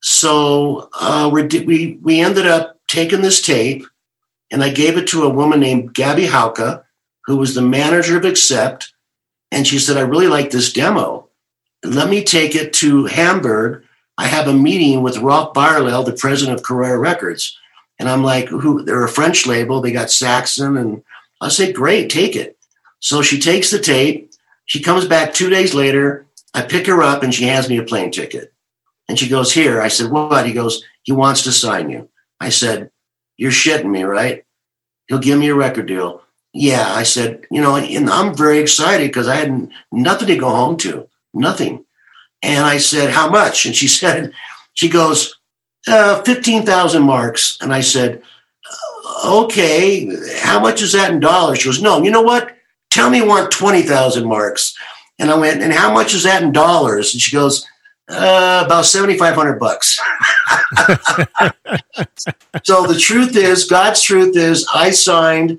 So uh, we we ended up taking this tape, and I gave it to a woman named Gaby Hauke, who was the manager of Accept, and she said, "I really like this demo. Let me take it to Hamburg. I have a meeting with Rolf Beyerle, the president of Carrere Records." And I'm like, "Who? They're a French label. They got Saxon." And I say, "Great, take it." So she takes the tape. She comes back two days later I pick her up and she hands me a plane ticket. And she goes, Here. I said, What? He goes, He wants to sign you. I said, You're shitting me, right? He'll give me a record deal. Yeah. I said, You know, and I'm very excited because I had nothing to go home to, nothing. And I said, How much? And she [LAUGHS] said, She goes, uh, 15,000 marks. And I said, Okay, how much is that in dollars? She goes, No, you know what? Tell me you want 20,000 marks. And I went, and how much is that in dollars? And she goes, uh, about 7,500 bucks. [LAUGHS] so the truth is, God's truth is, I signed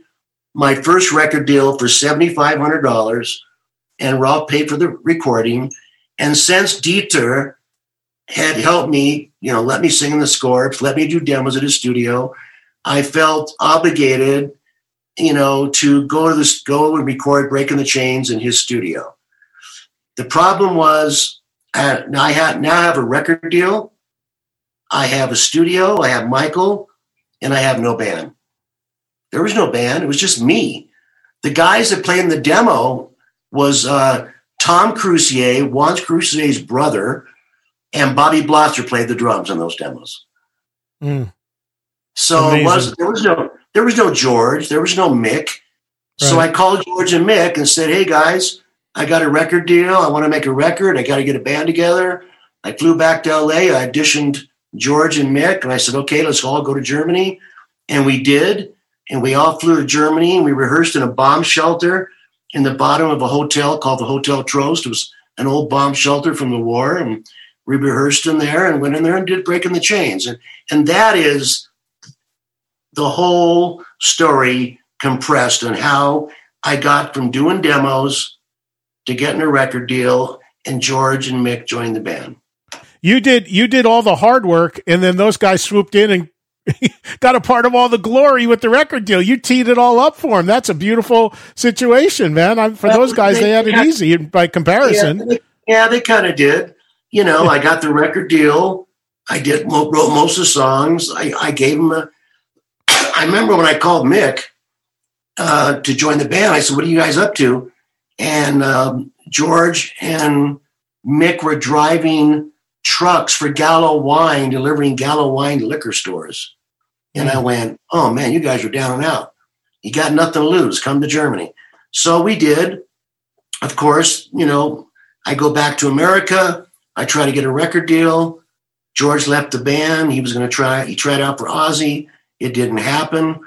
my first record deal for $7,500 and Rob paid for the recording. And since Dieter had helped me, you know, let me sing in the Scorps, let me do demos at his studio, I felt obligated, you know, to go to this, go and record Breaking the Chains in his studio. The problem was I have now I have a record deal, I have a studio, I have Michael, and I have no band. There was no band; it was just me. The guys that played in the demo was uh, Tom Croucier, Juan Croucier's brother, and Bobby Blotzer played the drums on those demos. Mm. So was there was no there was no George, there was no Mick. Right. So I called George and Mick and said, "Hey guys, I got a record deal. I want to make a record. I got to get a band together. I flew back to LA. I auditioned George and Mick, and I said, okay, let's all go to Germany. And we did. And we all flew to Germany and we rehearsed in a bomb shelter in the bottom of a hotel called the Hotel Trost. It was an old bomb shelter from the war. And we rehearsed in there and went in there and did Breaking the Chains. And, and that is the whole story compressed on how I got from doing demos to getting a record deal, and George and Mick joined the band. You did you did all the hard work, and then those guys swooped in and [LAUGHS] got a part of all the glory with the record deal. You teed it all up for them. That's a beautiful situation, man. I'm, for well, those guys, they, they had it yeah, easy by comparison. Yeah, they, yeah, they kind of did. You know, [LAUGHS] I got the record deal. I did wrote most of the songs. I, I gave them a. I remember when I called Mick uh, to join the band. I said, "What are you guys up to?" And um, George and Mick were driving trucks for Gallo Wine, delivering Gallo Wine to liquor stores. And I went, "Oh man, you guys are down and out. You got nothing to lose. Come to Germany." So we did. Of course, you know, I go back to America. I try to get a record deal. George left the band. He was going to try, he tried out for Ozzy. It didn't happen.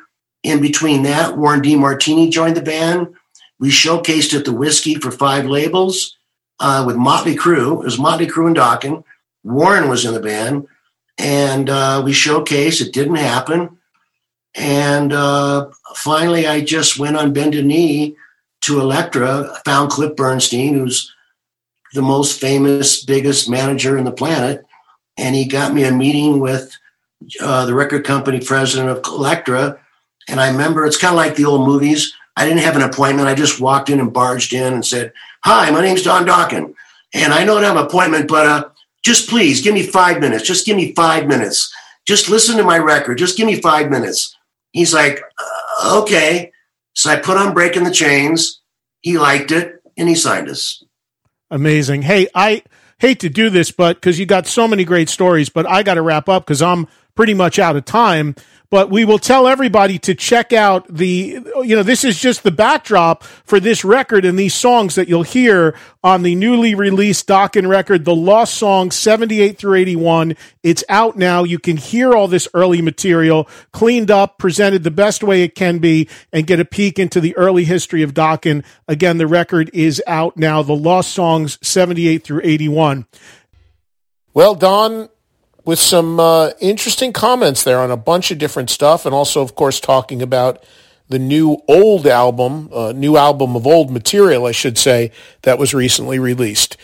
In between that, Warren DeMartini joined the band. We showcased at the Whiskey for five labels uh, with Motley Crue. It was Motley Crue and Dokken. Warren was in the band. And uh, we showcased. It didn't happen. And uh, finally, I just went on bended knee to Elektra, found Cliff Bernstein, who's the most famous, biggest manager in the planet, and he got me a meeting with uh, the record company president of Elektra. And I remember it's kind of like the old movies. I didn't have an appointment. I just walked in and barged in and said, "Hi, my name's Don Dokken, and I don't have an appointment, but uh, just please give me five minutes. Just give me five minutes. Just listen to my record. Just give me five minutes." He's like, uh, "Okay." So I put on "Breaking the Chains." He liked it, and he signed us. Amazing. Hey, I hate to do this, but because you got so many great stories, but I got to wrap up because I'm pretty much out of time. But we will tell everybody to check out the, you know, this is just the backdrop for this record and these songs that you'll hear on the newly released Dokken record, The Lost Song 78 through 81. It's out now. You can hear all this early material cleaned up, presented the best way it can be, and get a peek into the early history of Dokken. Again, the record is out now. The Lost Songs 78 through 81. Well, Don, with some uh, interesting comments there on a bunch of different stuff, and also, of course, talking about the new old album, uh, new album of old material, I should say, that was recently released.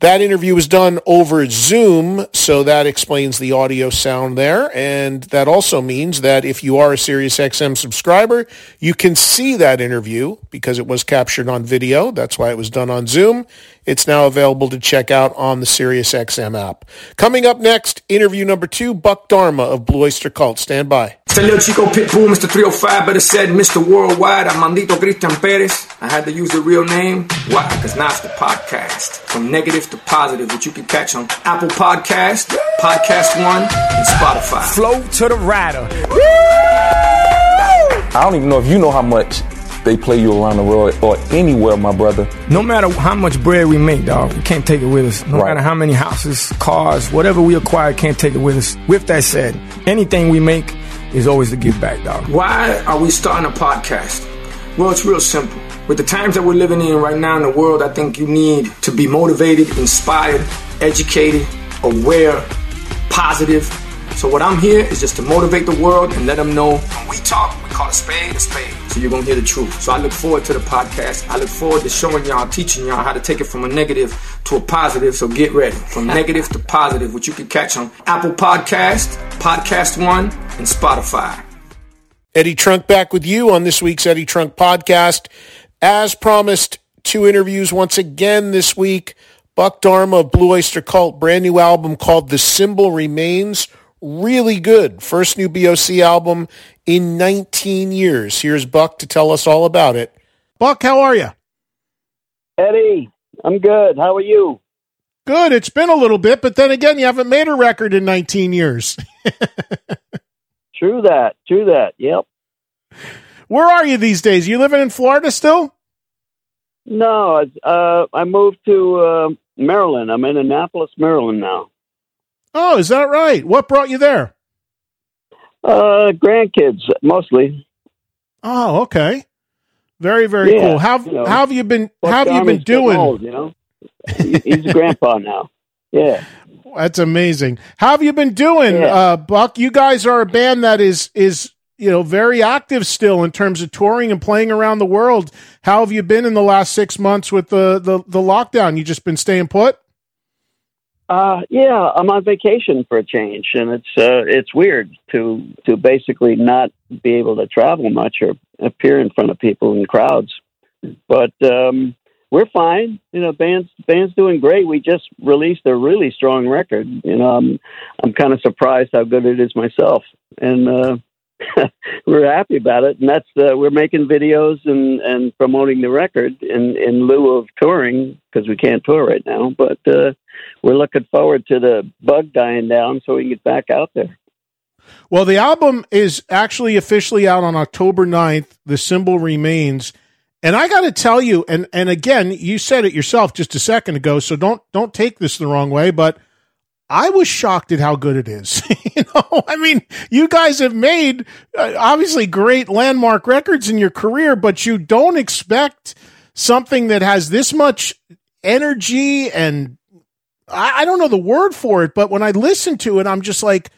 That interview was done over Zoom, so that explains the audio sound there. And that also means that if you are a SiriusXM subscriber, you can see that interview because it was captured on video. That's why it was done on Zoom. It's now available to check out on the SiriusXM app. Coming up next, interview number two, Buck Dharma of Blue Oyster Cult. Stand by. It's little Chico Pitbull, Mr. 305, better said Mr. Worldwide. I'm Mandito Christian Perez. I had to use the real name. Why? Because now it's the podcast. From negative to positive, which you can catch on Apple Podcast, Podcast One, and Spotify. Flow to the rider. I don't even know if you know how much they play you around the world or anywhere, my brother. No matter how much bread we make, dog, we can't take it with us. No right. matter how many houses, cars, whatever we acquire, can't take it with us. With that said, anything we make is always to give back, dog. Why are we starting a podcast? Well, it's real simple. With the times that we're living in right now in the world, I think you need to be motivated, inspired, educated, aware, positive. So what I'm here is just to motivate the world and let them know when we talk, we call a spade a spade. So you're gonna hear the truth. So I look forward to the podcast. I look forward to showing y'all, teaching y'all how to take it from a negative to a positive. So get ready. From [LAUGHS] negative to positive, which you can catch on Apple Podcast, Podcast One, and Spotify. Eddie Trunk back with you on this week's Eddie Trunk podcast. As promised, two interviews once again this week. Buck Dharma of Blue Oyster Cult, brand new album called The Symbol Remains. Really good. First new BOC album in 19 years. Here's Buck to tell us all about it. Buck, how are you? Eddie, I'm good. How are you? Good. It's been a little bit, but then again, you haven't made a record in 19 years. [LAUGHS] true that. True that. Yep. Where are you these days? You living in Florida still? No, uh, I moved to uh, Maryland. I'm in Annapolis, Maryland now. Oh, is that right? What brought you there? Uh, grandkids mostly. Oh, okay. Very, very yeah, cool. How, you know, how have you been? How have you been doing? Old, you know, he's a grandpa now. [LAUGHS] Yeah, that's amazing. How have you been doing, yeah. uh, Buck? You guys are a band that is is you know very active still in terms of touring and playing around the world. How have you been in the last six months with the the, the lockdown? You just been staying put? Uh, yeah, I'm on vacation for a change, and it's uh, it's weird to to basically not be able to travel much or appear in front of people in crowds. But um, we're fine. You know, band's band's doing great. We just released a really strong record. You know, I'm I'm kind of surprised how good it is myself, and uh, [LAUGHS] we're happy about it. And that's uh, we're making videos and and promoting the record in in lieu of touring because we can't tour right now. But uh, we're looking forward to the bug dying down so we can get back out there. Well, the album is actually officially out on October 9th. The symbol remains. And I got to tell you, and, and again, you said it yourself just a second ago, so don't, don't take this the wrong way, but I was shocked at how good it is. [LAUGHS] you know, I mean, you guys have made uh, obviously great landmark records in your career, but you don't expect something that has this much energy and I, I don't know the word for it, but when I listen to it, I'm just like,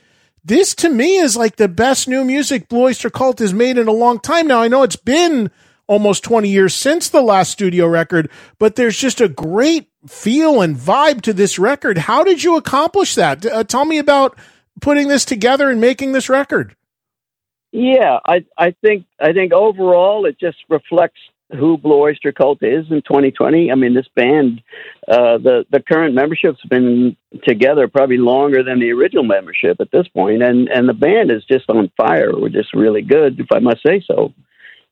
this to me is like the best new music Blue Oyster Cult has made in a long time. Now I know it's been almost 20 years since the last studio record, but there's just a great feel and vibe to this record. How did you accomplish that? Uh, tell me about putting this together and making this record. Yeah, I I think I think overall it just reflects who Blue Oyster Cult is in 2020. I mean, this band, uh, the the current membership's been together probably longer than the original membership at this point, and and the band is just on fire. We're just really good, if I must say so.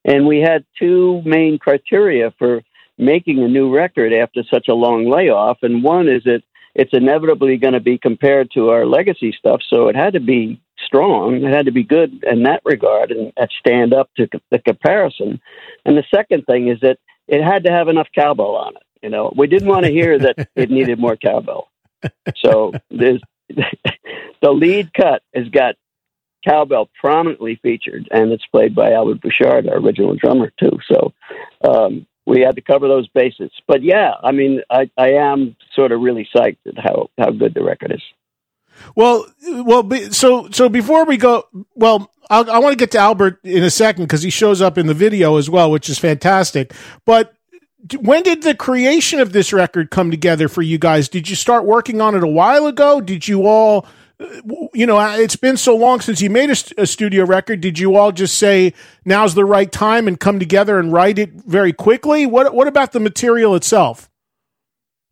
And we had two main criteria for making a new record after such a long layoff, and one is that it's inevitably going to be compared to our legacy stuff, so it had to be strong. It had to be good in that regard and stand up to the comparison. And the second thing is that it had to have enough cowbell on it. You know, we didn't want to hear that [LAUGHS] it needed more cowbell. So there's [LAUGHS] the lead cut has got cowbell prominently featured, and it's played by Albert Bouchard, our original drummer too. So um, we had to cover those bases. But yeah, I mean, I, I am sort of really psyched at how how good the record is. Well, well, so so before we go, well, I'll, i want to get to Albert in a second because he shows up in the video as well, which is fantastic. But when did the creation of this record come together for you guys? Did you start working on it a while ago? Did you all, uh, you know, it's been so long since you made a, a studio record. Did you all just say now's the right time and come together and write it very quickly? What What about the material itself?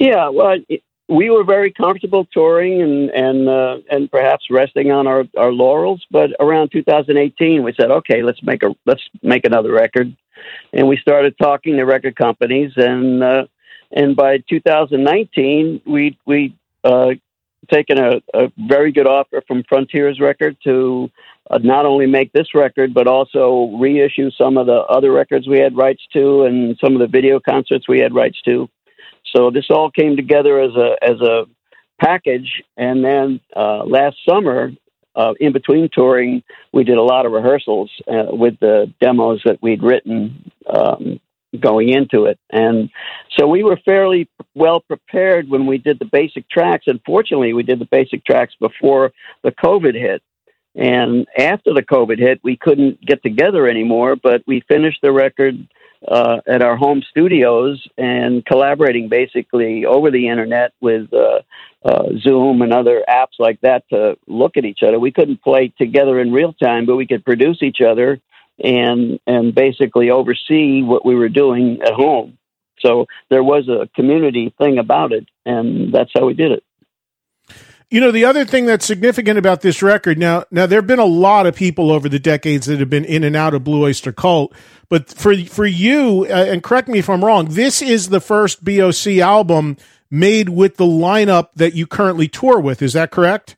Yeah, well, we were very comfortable touring and and uh, and perhaps resting on our, our laurels. But around 2018, we said, okay, let's make a let's make another record, and we started talking to record companies. And uh, and by 2019, we we uh, taken a, a very good offer from Frontiers Record to uh, not only make this record but also reissue some of the other records we had rights to and some of the video concerts we had rights to. So this all came together as a as a package, and then uh, last summer, uh, in between touring, we did a lot of rehearsals uh, with the demos that we'd written um, going into it, and so we were fairly well prepared when we did the basic tracks. Unfortunately, we did the basic tracks before the COVID hit. And after the COVID hit, we couldn't get together anymore, but we finished the record uh, at our home studios and collaborating basically over the internet with uh, uh, Zoom and other apps like that to look at each other. We couldn't play together in real time, but we could produce each other and and basically oversee what we were doing at home. So there was a community thing about it, and that's how we did it. You know, the other thing that's significant about this record now, now there have been a lot of people over the decades that have been in and out of Blue Oyster Cult, but for for you, uh, and correct me if I'm wrong, this is the first BOC album made with the lineup that you currently tour with. Is that correct?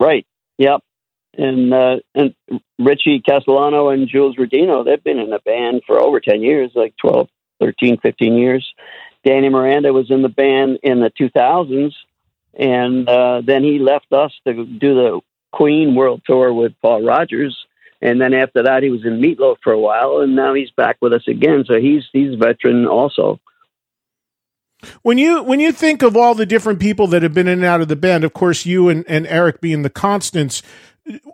Right. Yep. And uh, and Richie Castellano and Jules Radino, they've been in the band for over 10 years, like 12, 13, 15 years. Danny Miranda was in the band in the 2000s and uh, then he left us to do the Queen World Tour with Paul Rodgers. And then after that, he was in Meatloaf for a while, and now he's back with us again. So he's he's veteran also. When you when you think of all the different people that have been in and out of the band, of course, you and, and Eric being the constants,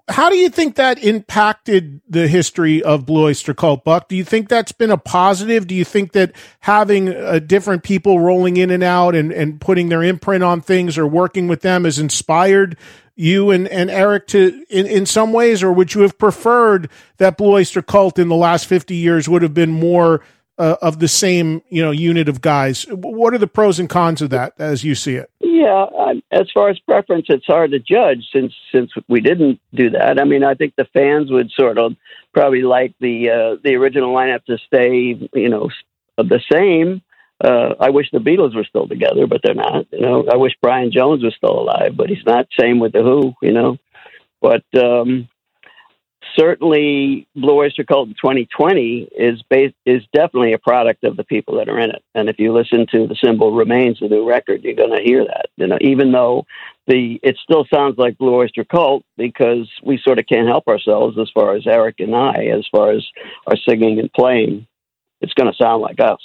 how do you think that impacted the history of Blue Oyster Cult, Buck? Do you think that's been a positive? Do you think that having uh, different people rolling in and out and, and putting their imprint on things or working with them has inspired you and, and Eric to in, in some ways, or would you have preferred that Blue Oyster Cult in the last 50 years would have been more uh, of the same you know unit of guys. What are the pros and cons of that as you see it? Yeah, I, as far as preference, it's hard to judge since since we didn't do that. I mean, I think the fans would sort of probably like the uh, the original lineup to stay, you know, the same. Uh, I wish the Beatles were still together, but they're not. You know, I wish Brian Jones was still alive, but he's not. Same with the Who. You know, but um, certainly Blue Oyster Cult in 2020 is based, is definitely a product of the people that are in it. And if you listen to the symbol remains the new record, you're going to hear that. You know, even though the it still sounds like Blue Oyster Cult because we sort of can't help ourselves as far as Eric and I, as far as our singing and playing, it's going to sound like us.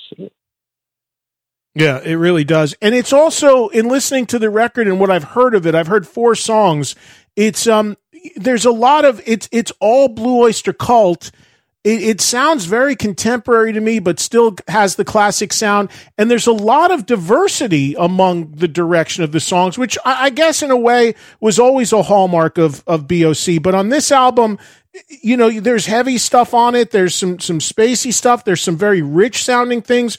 Yeah, it really does. And it's also in listening to the record and what I've heard of it, I've heard four songs. It's um there's a lot of it's it's all Blue Oyster Cult. It, it, sounds very contemporary to me, but still has the classic sound. And there's a lot of diversity among the direction of the songs, which I, I guess in a way was always a hallmark of of BOC. But on this album, you know, there's heavy stuff on it. There's some some spacey stuff. There's some very rich sounding things.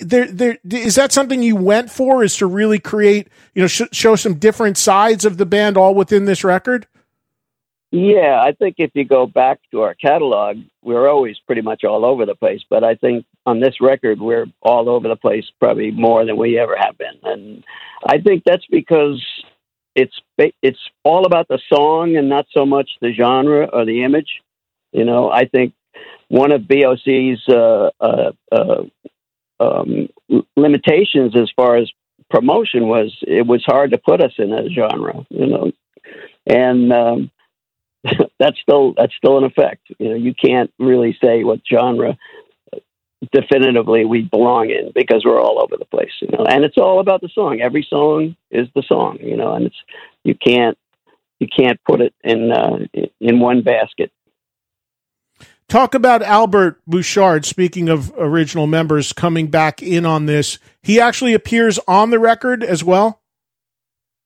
There, there is that something you went for? Is to really create, you know, sh- show some different sides of the band all within this record. Yeah, I think if you go back to our catalog, we're always pretty much all over the place. But I think on this record, we're all over the place, probably more than we ever have been. And I think that's because it's it's all about the song and not so much the genre or the image. You know, I think one of BOC's uh, uh, uh, um, limitations as far as promotion was it was hard to put us in a genre. You know, and um, [LAUGHS] that's still that's still in effect. You know, you can't really say what genre definitively we belong in because we're all over the place. You know, and it's all about the song. Every song is the song. You know, and it's you can't you can't put it in uh, in one basket. Talk about Albert Bouchard. Speaking of original members coming back in on this, he actually appears on the record as well.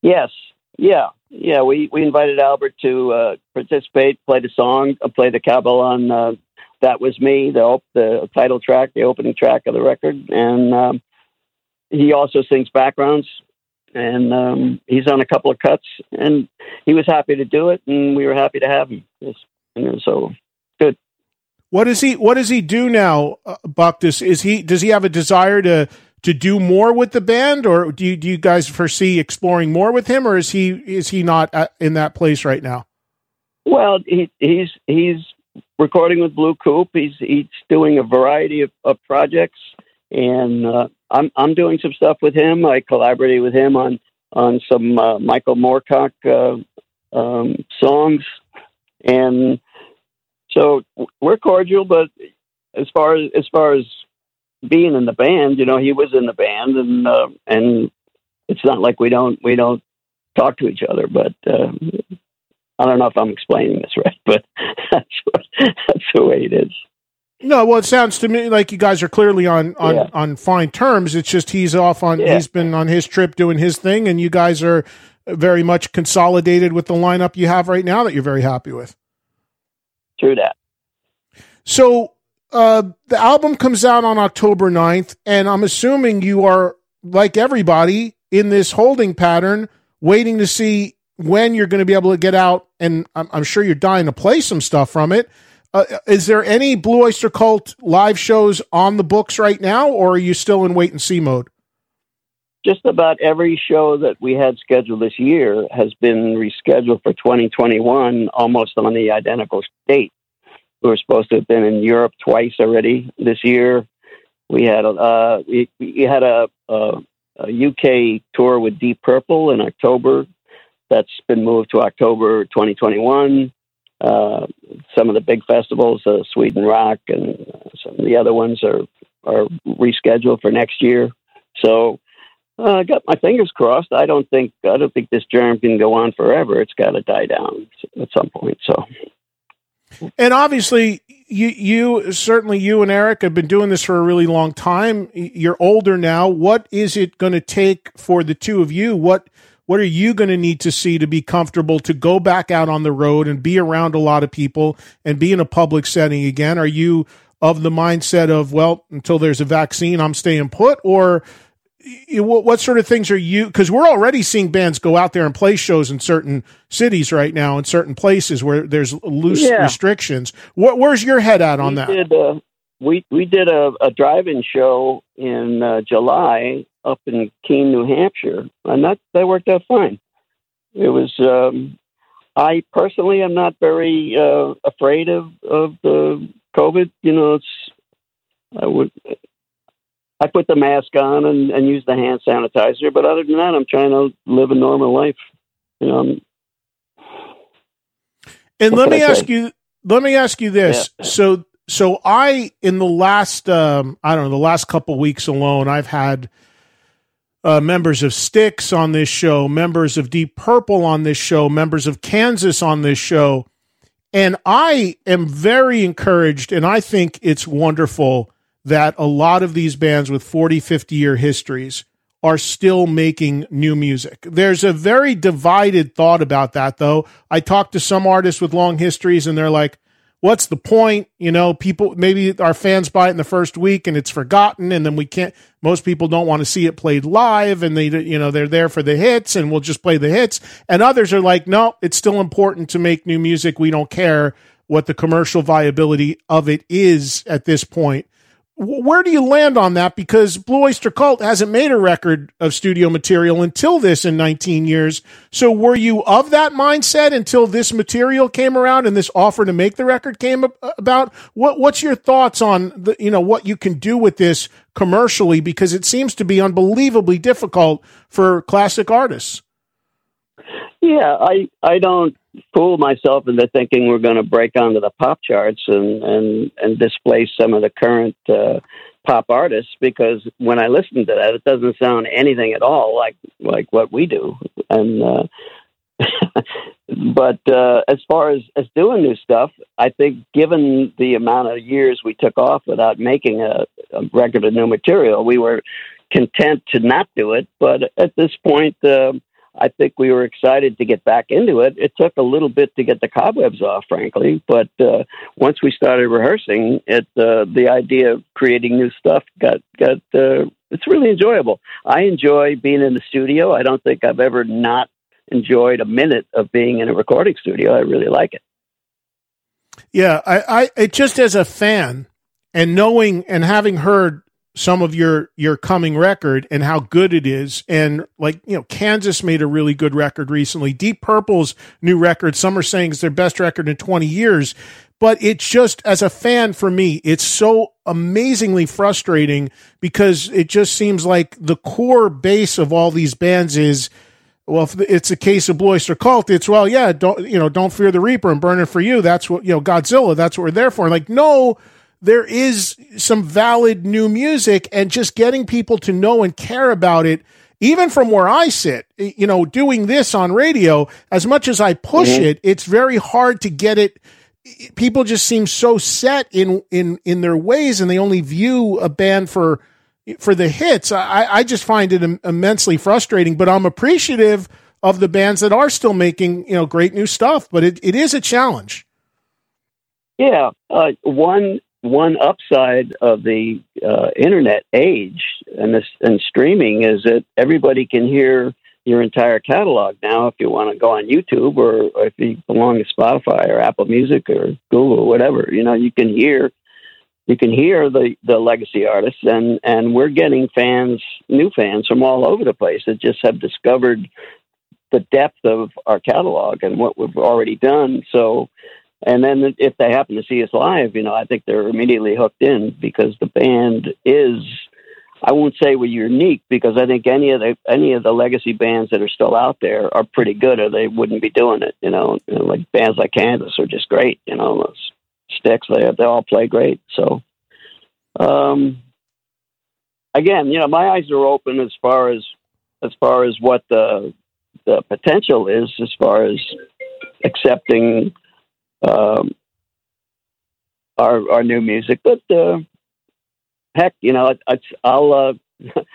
Yes, yeah, yeah, we, we invited Albert to uh, participate, play the song, uh, play the cowbell on uh, "That Was Me," the op- the title track, the opening track of the record, and um, he also sings backgrounds. And um, he's on a couple of cuts, and he was happy to do it, and we were happy to have him. And so good. What does he What does he do now, uh, Buck? Does is he Does he have a desire to to do more with the band, or do you, do you guys foresee exploring more with him, or is he is he not in that place right now? Well, he, he's he's recording with Blue Coupe. He's he's doing a variety of, of projects, and uh, I'm I'm doing some stuff with him. I collaborated with him on on some uh, Michael Moorcock uh, um, songs, and so we're cordial. But as far as as far as being in the band, you know, he was in the band, and uh, and it's not like we don't we don't talk to each other. But uh, I don't know if I'm explaining this [LAUGHS] right, but that's what, that's the way it is. No, well, it sounds to me like you guys are clearly on on yeah. on fine terms. It's just he's off on yeah. he's been on his trip doing his thing, and you guys are very much consolidated with the lineup you have right now that you're very happy with. True that. So uh, the album comes out on October 9th, and I'm assuming you are, like everybody, in this holding pattern, waiting to see when you're going to be able to get out. And I'm, I'm sure you're dying to play some stuff from it. Uh, is there any Blue Oyster Cult live shows on the books right now, or are you still in wait and see mode? Just about every show that we had scheduled this year has been rescheduled for 2021, almost on the identical date. We were supposed to have been in Europe twice already this year. We had a uh, we, we had a, a, a UK tour with Deep Purple in October. That's been moved to October 2021. Uh, some of the big festivals, uh, Sweden Rock, and some of the other ones are are rescheduled for next year. So uh, I got my fingers crossed. I don't think I don't think this germ can go on forever. It's got to die down at some point. So and obviously, you you certainly you and Eric have been doing this for a really long time. You're older now. What is it going to take for the two of you? What what are you going to need to see to be comfortable to go back out on the road and be around a lot of people and be in a public setting again? Are you of the mindset of well, until there's a vaccine, I'm staying put, or what, what sort of things are you? Because we're already seeing bands go out there and play shows in certain cities right now, in certain places where there's loose Yeah. restrictions. What, where's your head at on we that? Did, uh, we we did a, a drive-in show in uh, July up in Keene, New Hampshire, and that that worked out fine. It was. Um, I personally am not very uh, afraid of of the COVID. You know, it's I would. I put the mask on and, and use the hand sanitizer, but other than that, I'm trying to live a normal life. You know, I'm, And let me ask you. Let me ask you this. So, so I in the last, um, I don't know, the last couple weeks alone, I've had uh, members of Styx on this show, members of Deep Purple on this show, members of Kansas on this show, and I am very encouraged, and I think it's wonderful that a lot of these bands with 40, 50 year histories are still making new music. There's a very divided thought about that, though. I talked to some artists with long histories, and they're like, what's the point? You know, people, maybe our fans buy it in the first week and it's forgotten, and then we can't, most people don't want to see it played live, and they, you know, they're there for the hits, and we'll just play the hits. And others are like, no, it's still important to make new music. We don't care what the commercial viability of it is at this point where do you land on that? Because Blue Oyster Cult hasn't made a record of studio material until this in 19 years. So were you of that mindset until this material came around and this offer to make the record came about? What What's your thoughts on the you know what you can do with this commercially? Because it seems to be unbelievably difficult for classic artists. Yeah, I I don't fool myself into thinking we're going to break onto the pop charts and and and displace some of the current uh, pop artists because when I listen to that, it doesn't sound anything at all like like what we do. And uh, [LAUGHS] but uh, as far as as doing new stuff, I think given the amount of years we took off without making a, a record of new material, we were content to not do it. But at this point. Uh, I think we were excited to get back into it. It took a little bit to get the cobwebs off, frankly, but uh, once we started rehearsing, it uh, the idea of creating new stuff got got uh, it's really enjoyable. I enjoy being in the studio. I don't think I've ever not enjoyed a minute of being in a recording studio. I really like it. Yeah, I, I it just as a fan and knowing and having heard some of your your coming record and how good it is and like you know Kansas made a really good record recently Deep Purple's new record some are saying is their best record in 20 years but it's just as a fan for me it's so amazingly frustrating because it just seems like the core base of all these bands is well, if it's a case of Blue Oyster Cult, it's well, yeah, don't you know, don't fear the Reaper and Burnin' for You. That's what you know, Godzilla. That's what we're there for. Like, no, there is some valid new music, and just getting people to know and care about it. Even from where I sit, you know, doing this on radio, as much as I push Mhm. it, it's very hard to get it. People just seem so set in in in their ways, and they only view a band for for the hits. I, I just find it im- immensely frustrating, but I'm appreciative of the bands that are still making, you know, great new stuff, but it, it is a challenge. Yeah, uh, one one upside of the uh, internet age and this and streaming is that everybody can hear your entire catalog now. If you want to go on YouTube or, or if you belong to Spotify or Apple Music or Google or whatever, you know, you can hear you can hear the the legacy artists and and we're getting fans, new fans from all over the place that just have discovered the depth of our catalog and what we've already done. So and then if they happen to see us live, you know, I think they're immediately hooked in because the band is. I won't say we're unique because I think any of the any of the legacy bands that are still out there are pretty good, or they wouldn't be doing it. You know, You know, like bands like Kansas are just great. You know, Styx they they all play great. So, um, again, you know, my eyes are open as far as as far as what the the potential is, as far as accepting um, our our new music. But uh, heck, you know, I, I, I'll uh,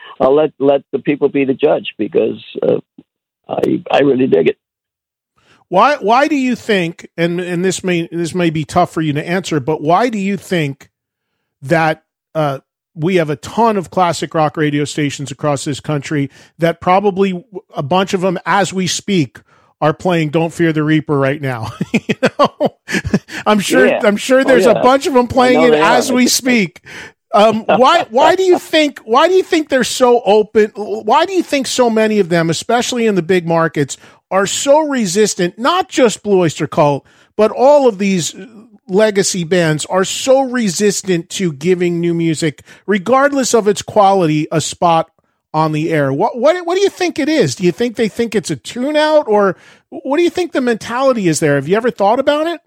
[LAUGHS] I'll let let the people be the judge because uh, I I really dig it. Why why do you think and and this may this may be tough for you to answer, but why do you think that uh, we have a ton of classic rock radio stations across this country that probably a bunch of them, as we speak, are playing "Don't Fear the Reaper" right now. [LAUGHS] you know, [LAUGHS] I'm sure. Yeah. I'm sure Oh, there's yeah. a bunch of them playing it they are. as we speak. Um, why? Why do you think? Why do you think they're so open? Why do you think so many of them, especially in the big markets, are so resistant? Not just Blue Oyster Cult, but all of these legacy bands are so resistant to giving new music, regardless of its quality, a spot on the air. What what what do you think it is? Do you think they think it's a tune out, or what do you think the mentality is there? Have you ever thought about it?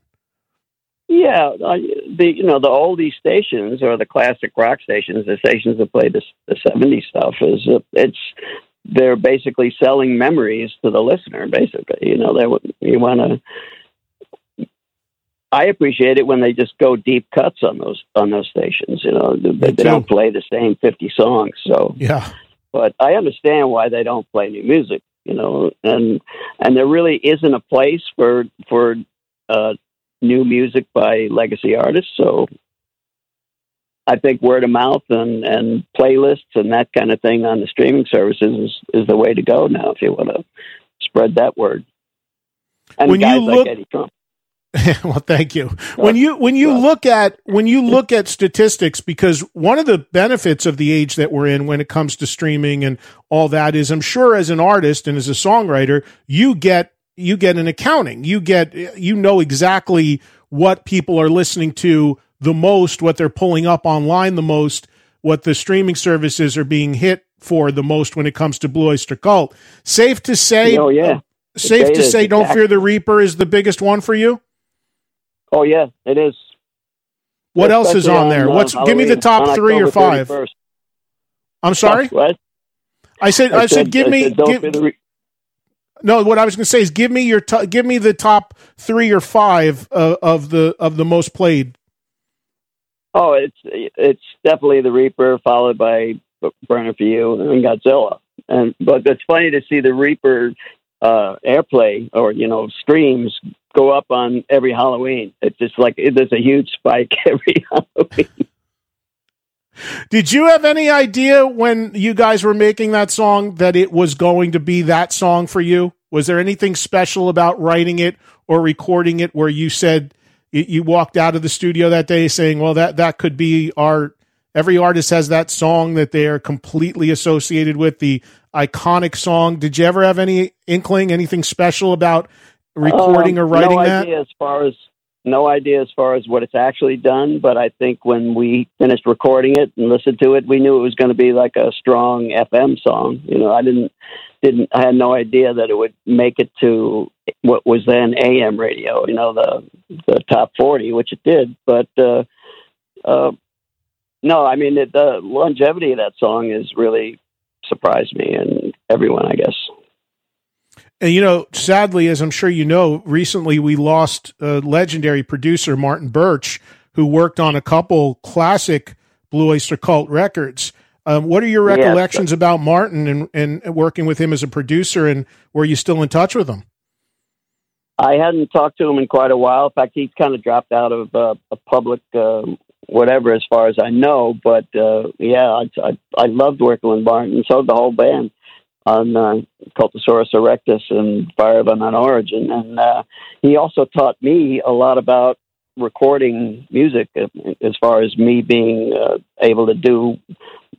Yeah, uh, the you know the oldie stations or the classic rock stations, the stations that play the the '70s stuff is uh, it's they're basically selling memories to the listener. Basically, you know they you want to. I appreciate it when they just go deep cuts on those on those stations. You know they, they don't play the same fifty songs. So Yeah. But I understand why they don't play new music, you know, and and there really isn't a place for for uh, new music by legacy artists. So I think word of mouth and and playlists and that kind of thing on the streaming services is, is the way to go now if you want to spread that word. And When you guys look- like Eddie Trunk. [LAUGHS] well, thank you. When you when you look at when you look at statistics, because one of the benefits of the age that we're in when it comes to streaming and all that is, I'm sure as an artist and as a songwriter, you get you get an accounting. You get you know exactly what people are listening to the most, what they're pulling up online the most, what the streaming services are being hit for the most when it comes to Blue Oyster Cult. Safe to say, Oh, yeah. Safe to say, "Don't fear the Reaper" is the biggest one for you. Oh yeah, it is. What else is Especially on there? What's give me the top three or five? 31st. I'm sorry. What? I said I, said, give I me said, give, re- no. What I was going to say is give me your to, give me the top three or five uh, of the of the most played. Oh, it's it's definitely the Reaper, followed by Burnin' for You and Godzilla. And but it's funny to see the Reaper uh, airplay or you know streams go up on every Halloween. It's just like it, there's a huge spike [LAUGHS] every Halloween. Did you have any idea when you guys were making that song that it was going to be that song for you? Was there anything special about writing it or recording it where you said you- you walked out of the studio that day saying, "Well, that that could be our." Every artist has that song that they are completely associated with the iconic song. Did you ever have any inkling, anything special about recording Um, or writing no that? idea as far as no idea as far as what it's actually done, but I think when we finished recording it and listened to it, we knew it was going to be like a strong FM song. You know, I didn't didn't I had no idea that it would make it to what was then AM radio. You know, the the top forty, which it did, but. uh uh no, I mean it, the longevity of that song has really surprised me and everyone, I guess. And you know, sadly, as I'm sure you know, recently we lost a legendary producer, Martin Birch, who worked on a couple classic Blue Oyster Cult records. Um, what are your recollections about Martin and, and working with him as a producer? And were you still in touch with him? I hadn't talked to him in quite a while. In fact, he's kind of dropped out of uh, a public um, whatever, as far as I know. But uh, yeah, I, I I loved working with Martin, and so the whole band on uh, Cultosaurus erectus and Fire of Unknown Origin. And uh, he also taught me a lot about recording music, uh, as far as me being uh, able to do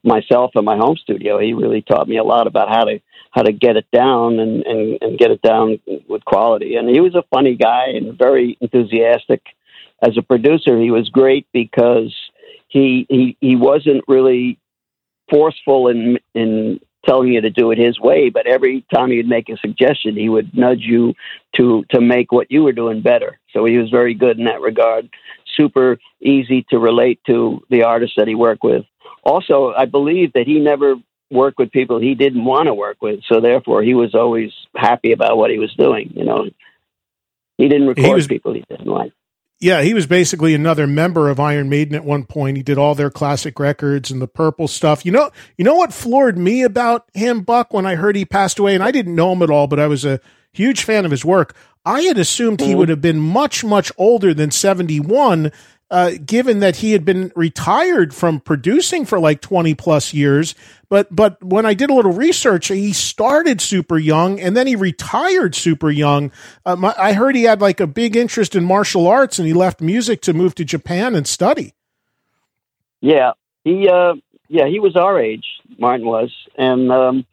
myself in my home studio. He really taught me a lot about how to how to get it down and, and, and get it down with quality. And he was a funny guy and very enthusiastic. As a producer, he was great because he he, he wasn't really forceful in in telling you to do it his way, but every time he'd make a suggestion, he would nudge you to to make what you were doing better. So he was very good in that regard. Super easy to relate to the artists that he worked with. Also, I believe that he never worked with people he didn't want to work with, so therefore he was always happy about what he was doing. You know, he didn't record was- people he didn't like. Yeah, he was basically another member of Iron Maiden at one point. He did all their classic records and the purple stuff. You know, you know what floored me about him, Buck, when I heard he passed away, and I didn't know him at all, but I was a huge fan of his work. I had assumed he mm-hmm. would have been much, much older than 71. Uh, given that he had been retired from producing for like 20 plus years. But, but when I did a little research, he started super young and then he retired super young. Um, I heard he had like a big interest in martial arts and he left music to move to Japan and study. Yeah. He, uh, yeah, he was our age, Martin was. And, um,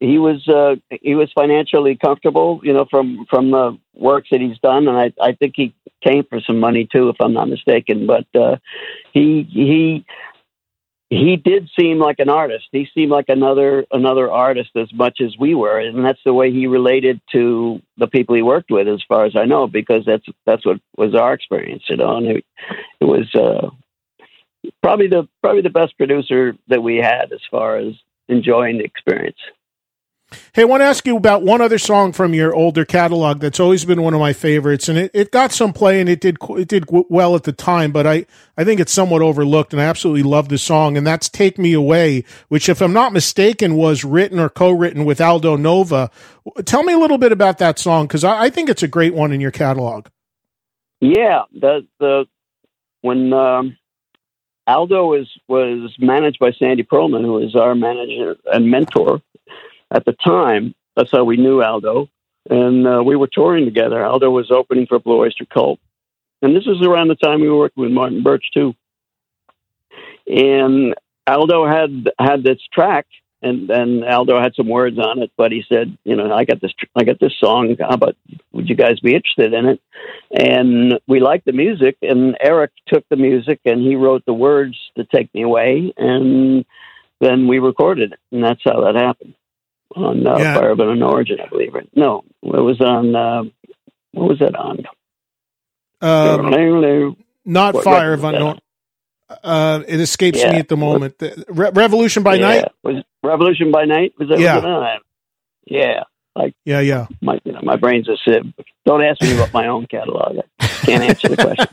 he was uh, he was financially comfortable, you know, from from the works that he's done, and I I think he came for some money too, if I'm not mistaken. But uh, he he he did seem like an artist. He seemed like another another artist as much as we were, and that's the way he related to the people he worked with, as far as I know, because that's that's what was our experience, you know. And it, it was uh, probably the probably the best producer that we had as far as enjoying the experience. Hey, I want to ask you about one other song from your older catalog that's always been one of my favorites, and it, it got some play and it did it did well at the time, but I, I think it's somewhat overlooked, and I absolutely love the song, and that's "Take Me Away," which, if I'm not mistaken, was written or co-written with Aldo Nova. Tell me a little bit about that song because I, I, think it's a great one in your catalog. Yeah, the the when um, Aldo was was managed by Sandy Pearlman, who is our manager and mentor at the time. That's how we knew Aldo. And uh, we were touring together. Aldo was opening for Blue Oyster Cult. And this was around the time we were working with Martin Birch, too. And Aldo had had this track, and and Aldo had some words on it, but he said, you know, I got this, I got this song. How about would you guys be interested in it? And we liked the music, and Eric took the music and he wrote the words to take me away, and then we recorded it, and that's how that happened on uh, yeah. Fire of Unknown Origin, I believe. Right? No, it was on. Uh, what was that on? Um, not what Fire of Unknown. Uh, it escapes yeah. me at the moment. Re- Revolution by yeah. Night was Revolution by Night. Was that? Yeah. Yeah. Like yeah, yeah. My you know, my brain's a sieve. Don't ask me about my own catalog. I can't answer the question.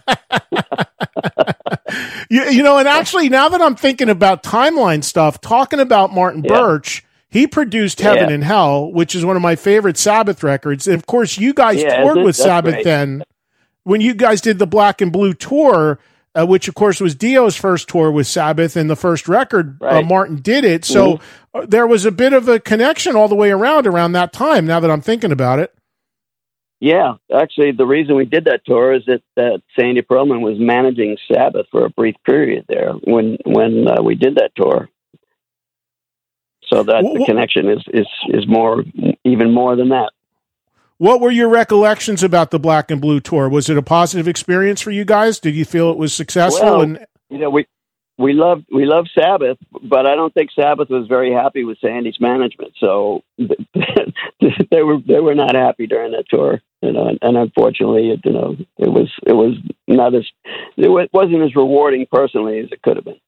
[LAUGHS] you, you know, and actually, now that I'm thinking about timeline stuff, talking about Martin. Birch, he produced Heaven yeah. and Hell, which is one of my favorite Sabbath records. And of course, you guys yeah, toured with Sabbath great. then. When you guys did the Black and Blue tour, uh, which of course was Dio's first tour with Sabbath and the first record uh, right. uh, Martin did it. So mm-hmm. uh, there was a bit of a connection all the way around around that time. Now that I'm thinking about it. Yeah, actually, the reason we did that tour is that, that Sandy Pearlman was managing Sabbath for a brief period there when when uh, we did that tour. So that what, the connection is, is, is more, even more than that. What were your recollections about the Black and Blue tour? Was it a positive experience for you guys? Did you feel it was successful? Well, and you know, we we love we love Sabbath, but I don't think Sabbath was very happy with Sandy's management. So [LAUGHS] they were they were not happy during that tour, you know. And, and unfortunately, it, you know, it was it was not as it wasn't as rewarding personally as it could have been.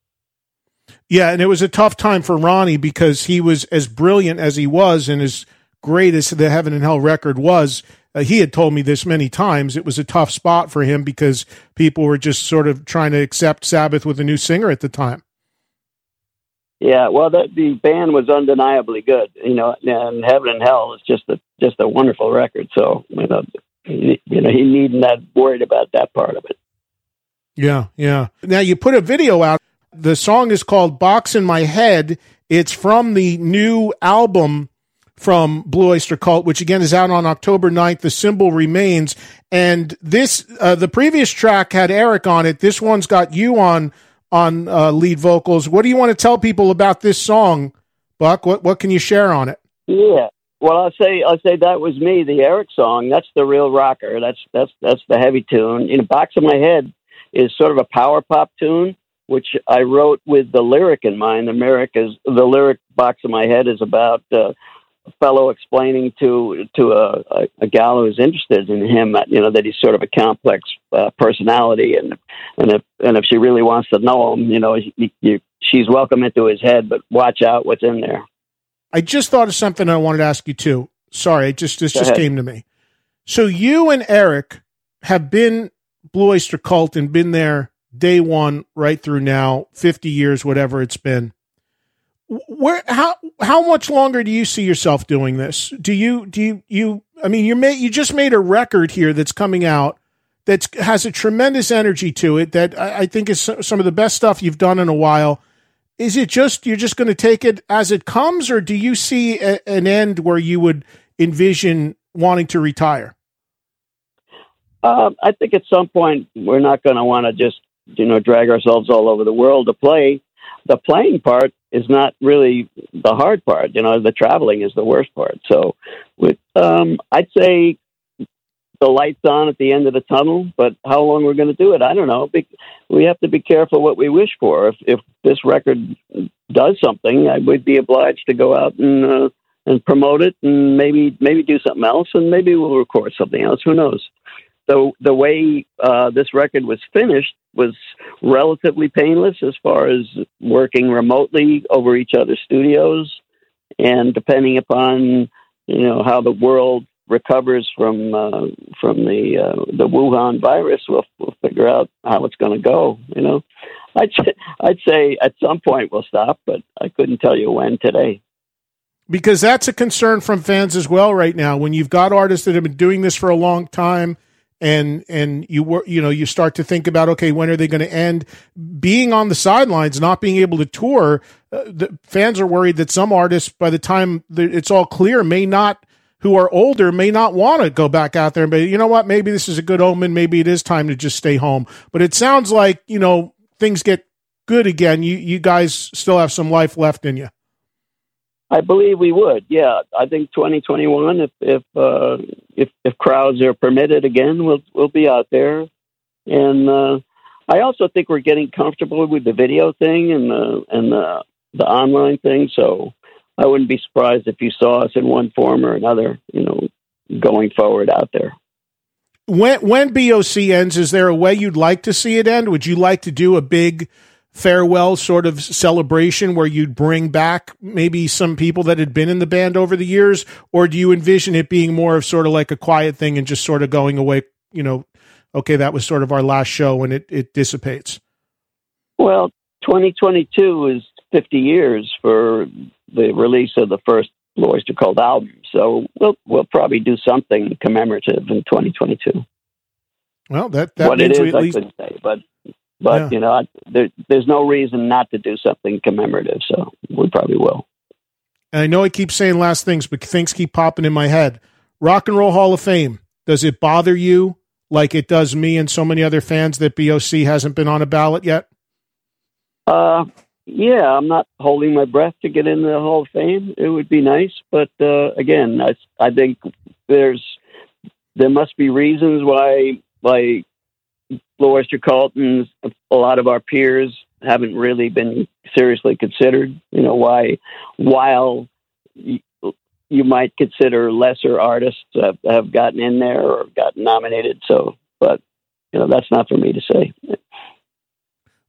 Yeah, and it was a tough time for Ronnie because he was as brilliant as he was and as great as the Heaven and Hell record was. Uh, he had told me this many times. It was a tough spot for him because people were just sort of trying to accept Sabbath with a new singer at the time. Yeah, well, the, the band was undeniably good, you know, and Heaven and Hell is just a just a wonderful record. So you know, he, you know, he needn't have worried about that part of it. Yeah, yeah. Now you put a video out the song is called Box in My Head. It's from the new album from Blue Oyster Cult, which again is out on October 9th. The symbol remains. And this, uh, the previous track had Eric on it. This one's got you on, on, uh, lead vocals. What do you want to tell people about this song, Buck? What, what can you share on it? Yeah. Well, I'll say, I'll say that was me, the Eric song. That's the real rocker. That's, that's, that's the heavy tune. You know, Box in My Head is sort of a power pop tune which I wrote with the lyric in mind. The lyric is the lyric box in my head is about uh, a fellow explaining to to a, a, a gal who's interested in him, that, you know, that he's sort of a complex uh, personality, and and if and if she really wants to know him, you know, she's welcome into his head, but watch out what's in there. I just thought of something I wanted to ask you too. Sorry, it just this Go just ahead. came to me. So you and Eric have been Blue Oyster Cult and been there day one right through now, 50 years, whatever it's been. Where how how much longer do you see yourself doing this? Do you do you you I mean you made you just made a record here that's coming out that has a tremendous energy to it that I, I think is some of the best stuff you've done in a while. Is it just you're just going to take it as it comes, or do you see a, an end where you would envision wanting to retire? Uh, I think at some point we're not going to want to just you know drag ourselves all over the world to play. The playing part is not really the hard part. You know, the traveling is the worst part. So, with um, I'd say the lights on at the end of the tunnel, but how long we're going to do it, I don't know. We have to be careful what we wish for. If if this record does something, I would be obliged to go out and uh, and promote it, and maybe maybe do something else, and maybe we'll record something else. Who knows? The the way uh, this record was finished was relatively painless as far as working remotely over each other's studios, and depending upon you know how the world recovers from uh, from the uh, the Wuhan virus, we'll, we'll figure out how it's going to go. You know, I'd I'd say at some point we'll stop, but I couldn't tell you when today. Because that's a concern from fans as well right now. When you've got artists that have been doing this for a long time, and and you were you know you start to think about okay when are they going to end being on the sidelines not being able to tour uh, the fans are worried that some artists by the time it's all clear may not who are older may not want to go back out there and be, you know what, maybe this is a good omen. Maybe it is time to just stay home. But it sounds like, you know, things get good again. You, you guys still have some life left in you. I believe we would. Yeah, I think 2021, if if uh, if if crowds are permitted again, we'll we'll be out there. And uh, I also think we're getting comfortable with the video thing and the and the the online thing. So I wouldn't be surprised if you saw us in one form or another, you know, going forward out there. When when BOC ends, is there a way you'd like to see it end? Would you like to do a big farewell sort of celebration where you'd bring back maybe some people that had been in the band over the years, or do you envision it being more of sort of like a quiet thing and just sort of going away? You know, okay, that was sort of our last show, and it it dissipates. Well, 2022 is 50 years for the release of the first Blue Oyster Cult album. So we'll we'll probably do something commemorative in 2022. Well, that that what it is, I least... couldn't say, but but yeah. you know, I, there, there's no reason not to do something commemorative. So we probably will. And I know I keep saying last things, but things keep popping in my head. Rock and Roll Hall of Fame. Does it bother you like it does me and so many other fans that BOC hasn't been on a ballot yet? Uh, yeah, I'm not holding my breath to get into the Hall of Fame. It would be nice, but uh, again, I, I think there's there must be reasons why why Blue Oyster Cult a lot of our peers haven't really been seriously considered. You know why while you, you might consider lesser artists have, have gotten in there or gotten nominated. So, but you know that's not for me to say.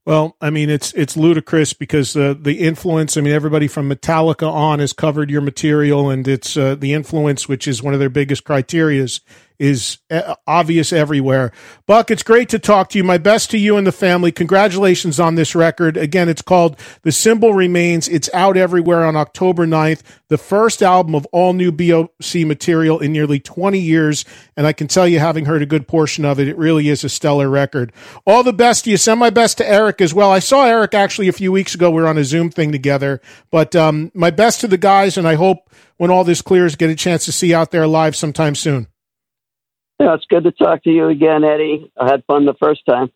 Well, I mean, it's it's ludicrous because uh, the influence. I mean, everybody from Metallica on has covered your material, and it's uh, the influence, which is one of their biggest criterias, is uh, obvious everywhere. Buck, it's great to talk to you. My best to you and the family. Congratulations on this record. Again, it's called The Symbol Remains. It's out everywhere on October 9th. The first album of all new BOC material in nearly 20 years. And I can tell you, having heard a good portion of it, it really is a stellar record. All the best to you. Send my best to Eric as well. I saw Eric actually a few weeks ago. We were on a Zoom thing together. But um, my best to the guys, and I hope when all this clears, get a chance to see out there live sometime soon. Yeah, it's good to talk to you again, Eddie. I had fun the first time.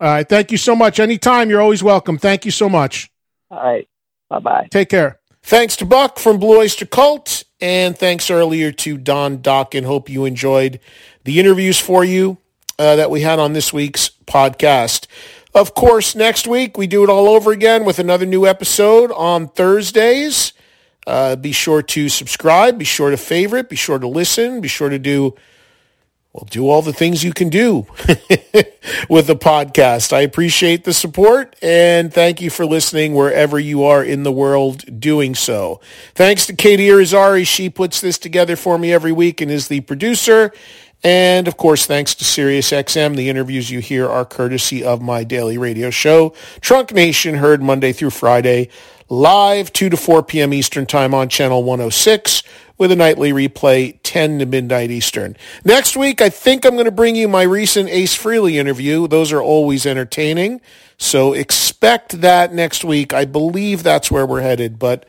All right. Thank you so much. Anytime, you're always welcome. Thank you so much. All right. Bye bye. Take care. Thanks to Buck from Blue Oyster Cult, and thanks earlier to Don Dokken. Hope you enjoyed the interviews for you uh, that we had on this week's podcast. Of course, next week we do it all over again with another new episode on Thursdays. Uh, be sure to subscribe. Be sure to favorite. Be sure to listen. Be sure to do well, do all the things you can do [LAUGHS] with the podcast. I appreciate the support and thank you for listening wherever you are in the world doing so. Thanks to Katie Irizarry. She puts this together for me every week and is the producer. And of course, thanks to SiriusXM, the interviews you hear are courtesy of my daily radio show, Trunk Nation, heard Monday through Friday, live 2 to 4 p.m. Eastern Time on Channel 106 with a nightly replay 10 to midnight Eastern. Next week, I think I'm going to bring you my recent Ace Frehley interview. Those are always entertaining. So expect that next week. I believe that's where we're headed, but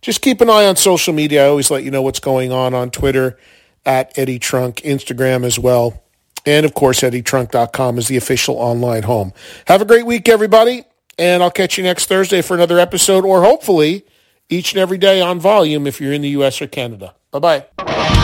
just keep an eye on social media. I always let you know what's going on on Twitter at Eddie Trunk, Instagram as well. And of course, eddietrunk.com is the official online home. Have a great week, everybody. And I'll catch you next Thursday for another episode or hopefully each and every day on volume if you're in the U.S. or Canada. Bye bye.